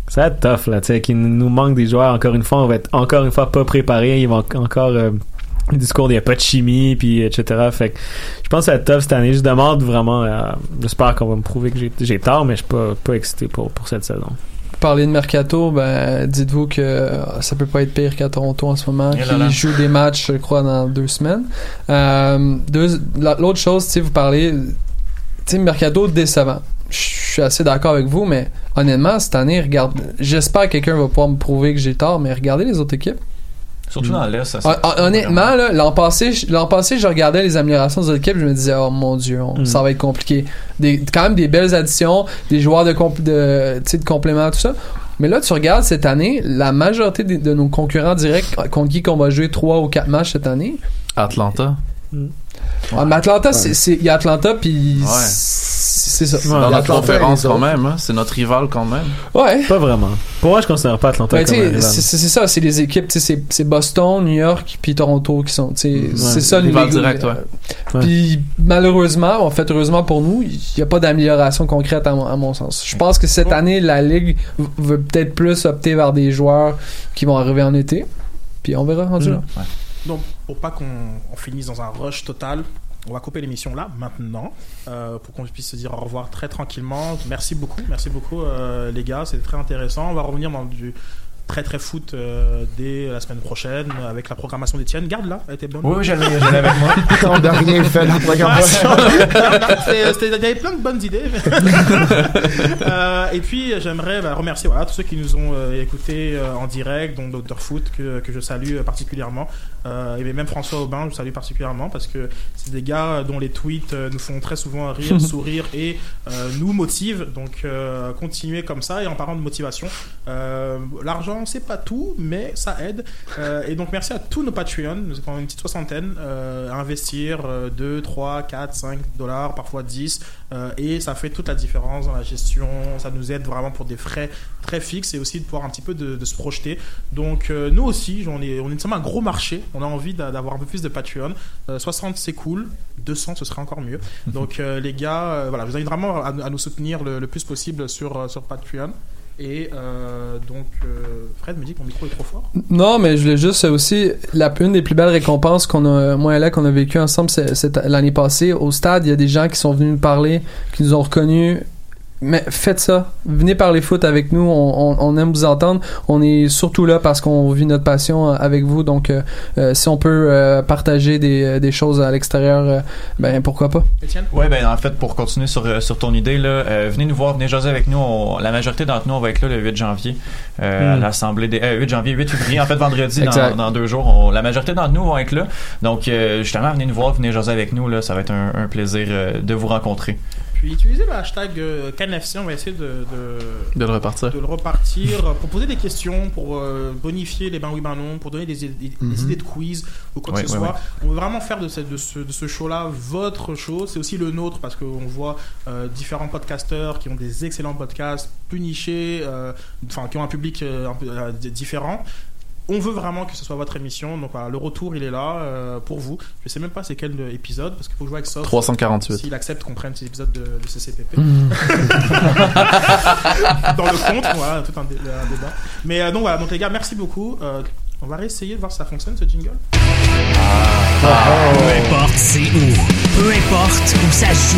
Ça va être tough là, tu sais, qu'il nous manque des joueurs. Encore une fois, on va être encore une fois pas préparé. Ils vont encore euh, le discours, il n'y a pas de chimie, puis etc. Fait que je pense que ça va être tough cette année. Je demande vraiment, euh, j'espère qu'on va me prouver que j'ai- j'ai tort, mais je suis pas, pas excité pour, pour cette saison. Parler de mercato, ben dites-vous que euh, ça peut pas être pire qu'à Toronto en ce moment, Et qui joue des matchs, je crois, dans deux semaines. Euh, L'autre chose, sais, vous parlez, tu mercato décevant. Je suis assez d'accord avec vous, mais honnêtement, cette année, regarde, j'espère que quelqu'un va pouvoir me prouver que j'ai tort, mais regardez les autres équipes. Surtout dans l'Est. ça, Honnêtement, là, l'an passé, je- l'an passé, je regardais les améliorations des autres équipes, je me disais, oh mon dieu, on- Mm. ça va être compliqué. Des, quand même des belles additions, des joueurs de, compl- de, de complément, tout ça. Mais là, tu regardes cette année, la majorité de, de nos concurrents directs contre qui qu'on va jouer trois ou quatre matchs cette année. Atlanta. Ah, mais Atlanta, c'est- c'est- il y a Atlanta, puis Ouais. C'est ça. Dans la conférence quand même, hein. c'est notre rival quand même. Ouais. Pas vraiment. Pour moi, je considère pas Atlanta Ben, comme un rival. c'est ça, c'est les équipes, c'est c'est Boston, New York, puis Toronto qui sont, c'est ça les Rival les- direct, ouais. Ouais. Puis malheureusement, en fait, heureusement pour nous, il n'y a pas d'amélioration concrète à mon, à mon sens. Je pense que cette année, la ligue veut peut-être plus opter vers des joueurs qui vont arriver en été. Puis on verra rendu Mm. là. Donc, pour pas qu'on on finisse dans un rush total, on va couper l'émission là, maintenant, euh, pour qu'on puisse se dire au revoir très tranquillement. Merci beaucoup, merci beaucoup, euh, les gars, c'était très intéressant. On va revenir dans du très très foot euh, dès la semaine prochaine avec la programmation d'Etienne. Garde-la, elle était bonne. Oui, j'allais avec moi. n'a rien fait la programmation. C'était- c'était- Il y avait plein de bonnes idées. Euh, et puis j'aimerais bah, remercier voilà, tous ceux qui nous ont euh, écoutés euh, en direct, dont Dr Foot que, que je salue euh, particulièrement. Euh, et même François Aubin, je salue particulièrement parce que c'est des gars dont les tweets euh, nous font très souvent rire, sourire et euh, nous motivent. Donc euh, continuez comme ça. Et en parlant de motivation, euh, l'argent d'argent, c'est pas tout, mais ça aide. Euh, et donc merci à tous nos Patreons, nous avons une petite soixantaine, euh, à investir euh, 2, 3, 4, 5 dollars, parfois 10. euh, et ça fait toute la différence dans la gestion. Ça nous aide vraiment pour des frais très fixes et aussi de pouvoir un petit peu de, de se projeter. Donc nous aussi, on est, on est un gros marché. On a envie d'a- d'avoir un peu plus de Patreon. Euh, 60 c'est cool, 200 ce serait encore mieux. Donc les gars, voilà, je vous invite vraiment à, à nous soutenir le, le plus possible sur, sur Patreon. Et euh, donc euh, Fred me dit que mon micro est trop fort. Non, mais je voulais juste aussi la une des plus belles récompenses qu'on a moi et là qu'on a vécu ensemble l'année passée au stade, il y a des gens qui sont venus nous parler, qui nous ont reconnus. Mais faites ça, venez parler foot avec nous, on, on- on aime vous entendre. On est surtout là parce qu'on vit notre passion euh, avec vous, donc euh, euh, si on peut euh, partager des, des choses à l'extérieur, euh, ben pourquoi pas. Étienne? Ouais, ben en fait, pour continuer sur, euh, sur ton idée, là, euh, venez nous voir, venez jaser avec nous. On- la majorité d'entre nous, on va être là le 8 janvier euh, à Mm. l'Assemblée des... euh, 8 janvier, 8 février, en fait, vendredi, dans, dans deux jours. on- la majorité d'entre nous vont être là. Donc, euh, justement, venez nous voir, venez jaser avec nous. Là, ça va être un, un plaisir euh, de vous rencontrer. Puis utilisez le hashtag euh, CanFC, on va essayer de, de, De le repartir. de le repartir euh, pour poser des questions, pour euh, bonifier les ben oui, ben non, pour donner des, des- des Mhm. idées de quiz ou quoi que ce ouais, soit. ouais. On veut vraiment faire de ce, de ce, de ce show-là votre show. C'est aussi le nôtre parce qu'on voit euh, différents podcasteurs qui ont des excellents podcasts, plus nichés, euh, enfin qui ont un public euh, un peu euh, différent. On veut vraiment que ce soit votre émission. Donc voilà, le retour, il est là euh, pour vous. Je sais même pas c'est quel euh, épisode parce qu'il faut jouer avec Soft. 348. S'il accepte qu'on prenne ces épisodes de, de CCPP. Mhm. Dans le compte, voilà, tout un, dé- un débat. Mais euh, donc voilà, donc les gars, merci beaucoup. Euh, on va réessayer de voir si ça fonctionne ce jingle. Peu importe c'est où, peu importe où ça joue.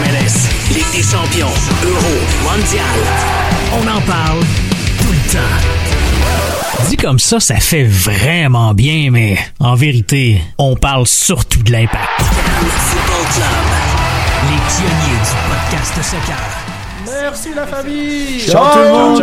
MLS, Ligue des champions, Euro, Mondial. On en parle tout le temps. Dit comme ça, ça fait vraiment bien, mais en vérité, on parle surtout de l'impact. Football Club, les pionniers du podcast soccer. Merci la famille Ciao tout le monde.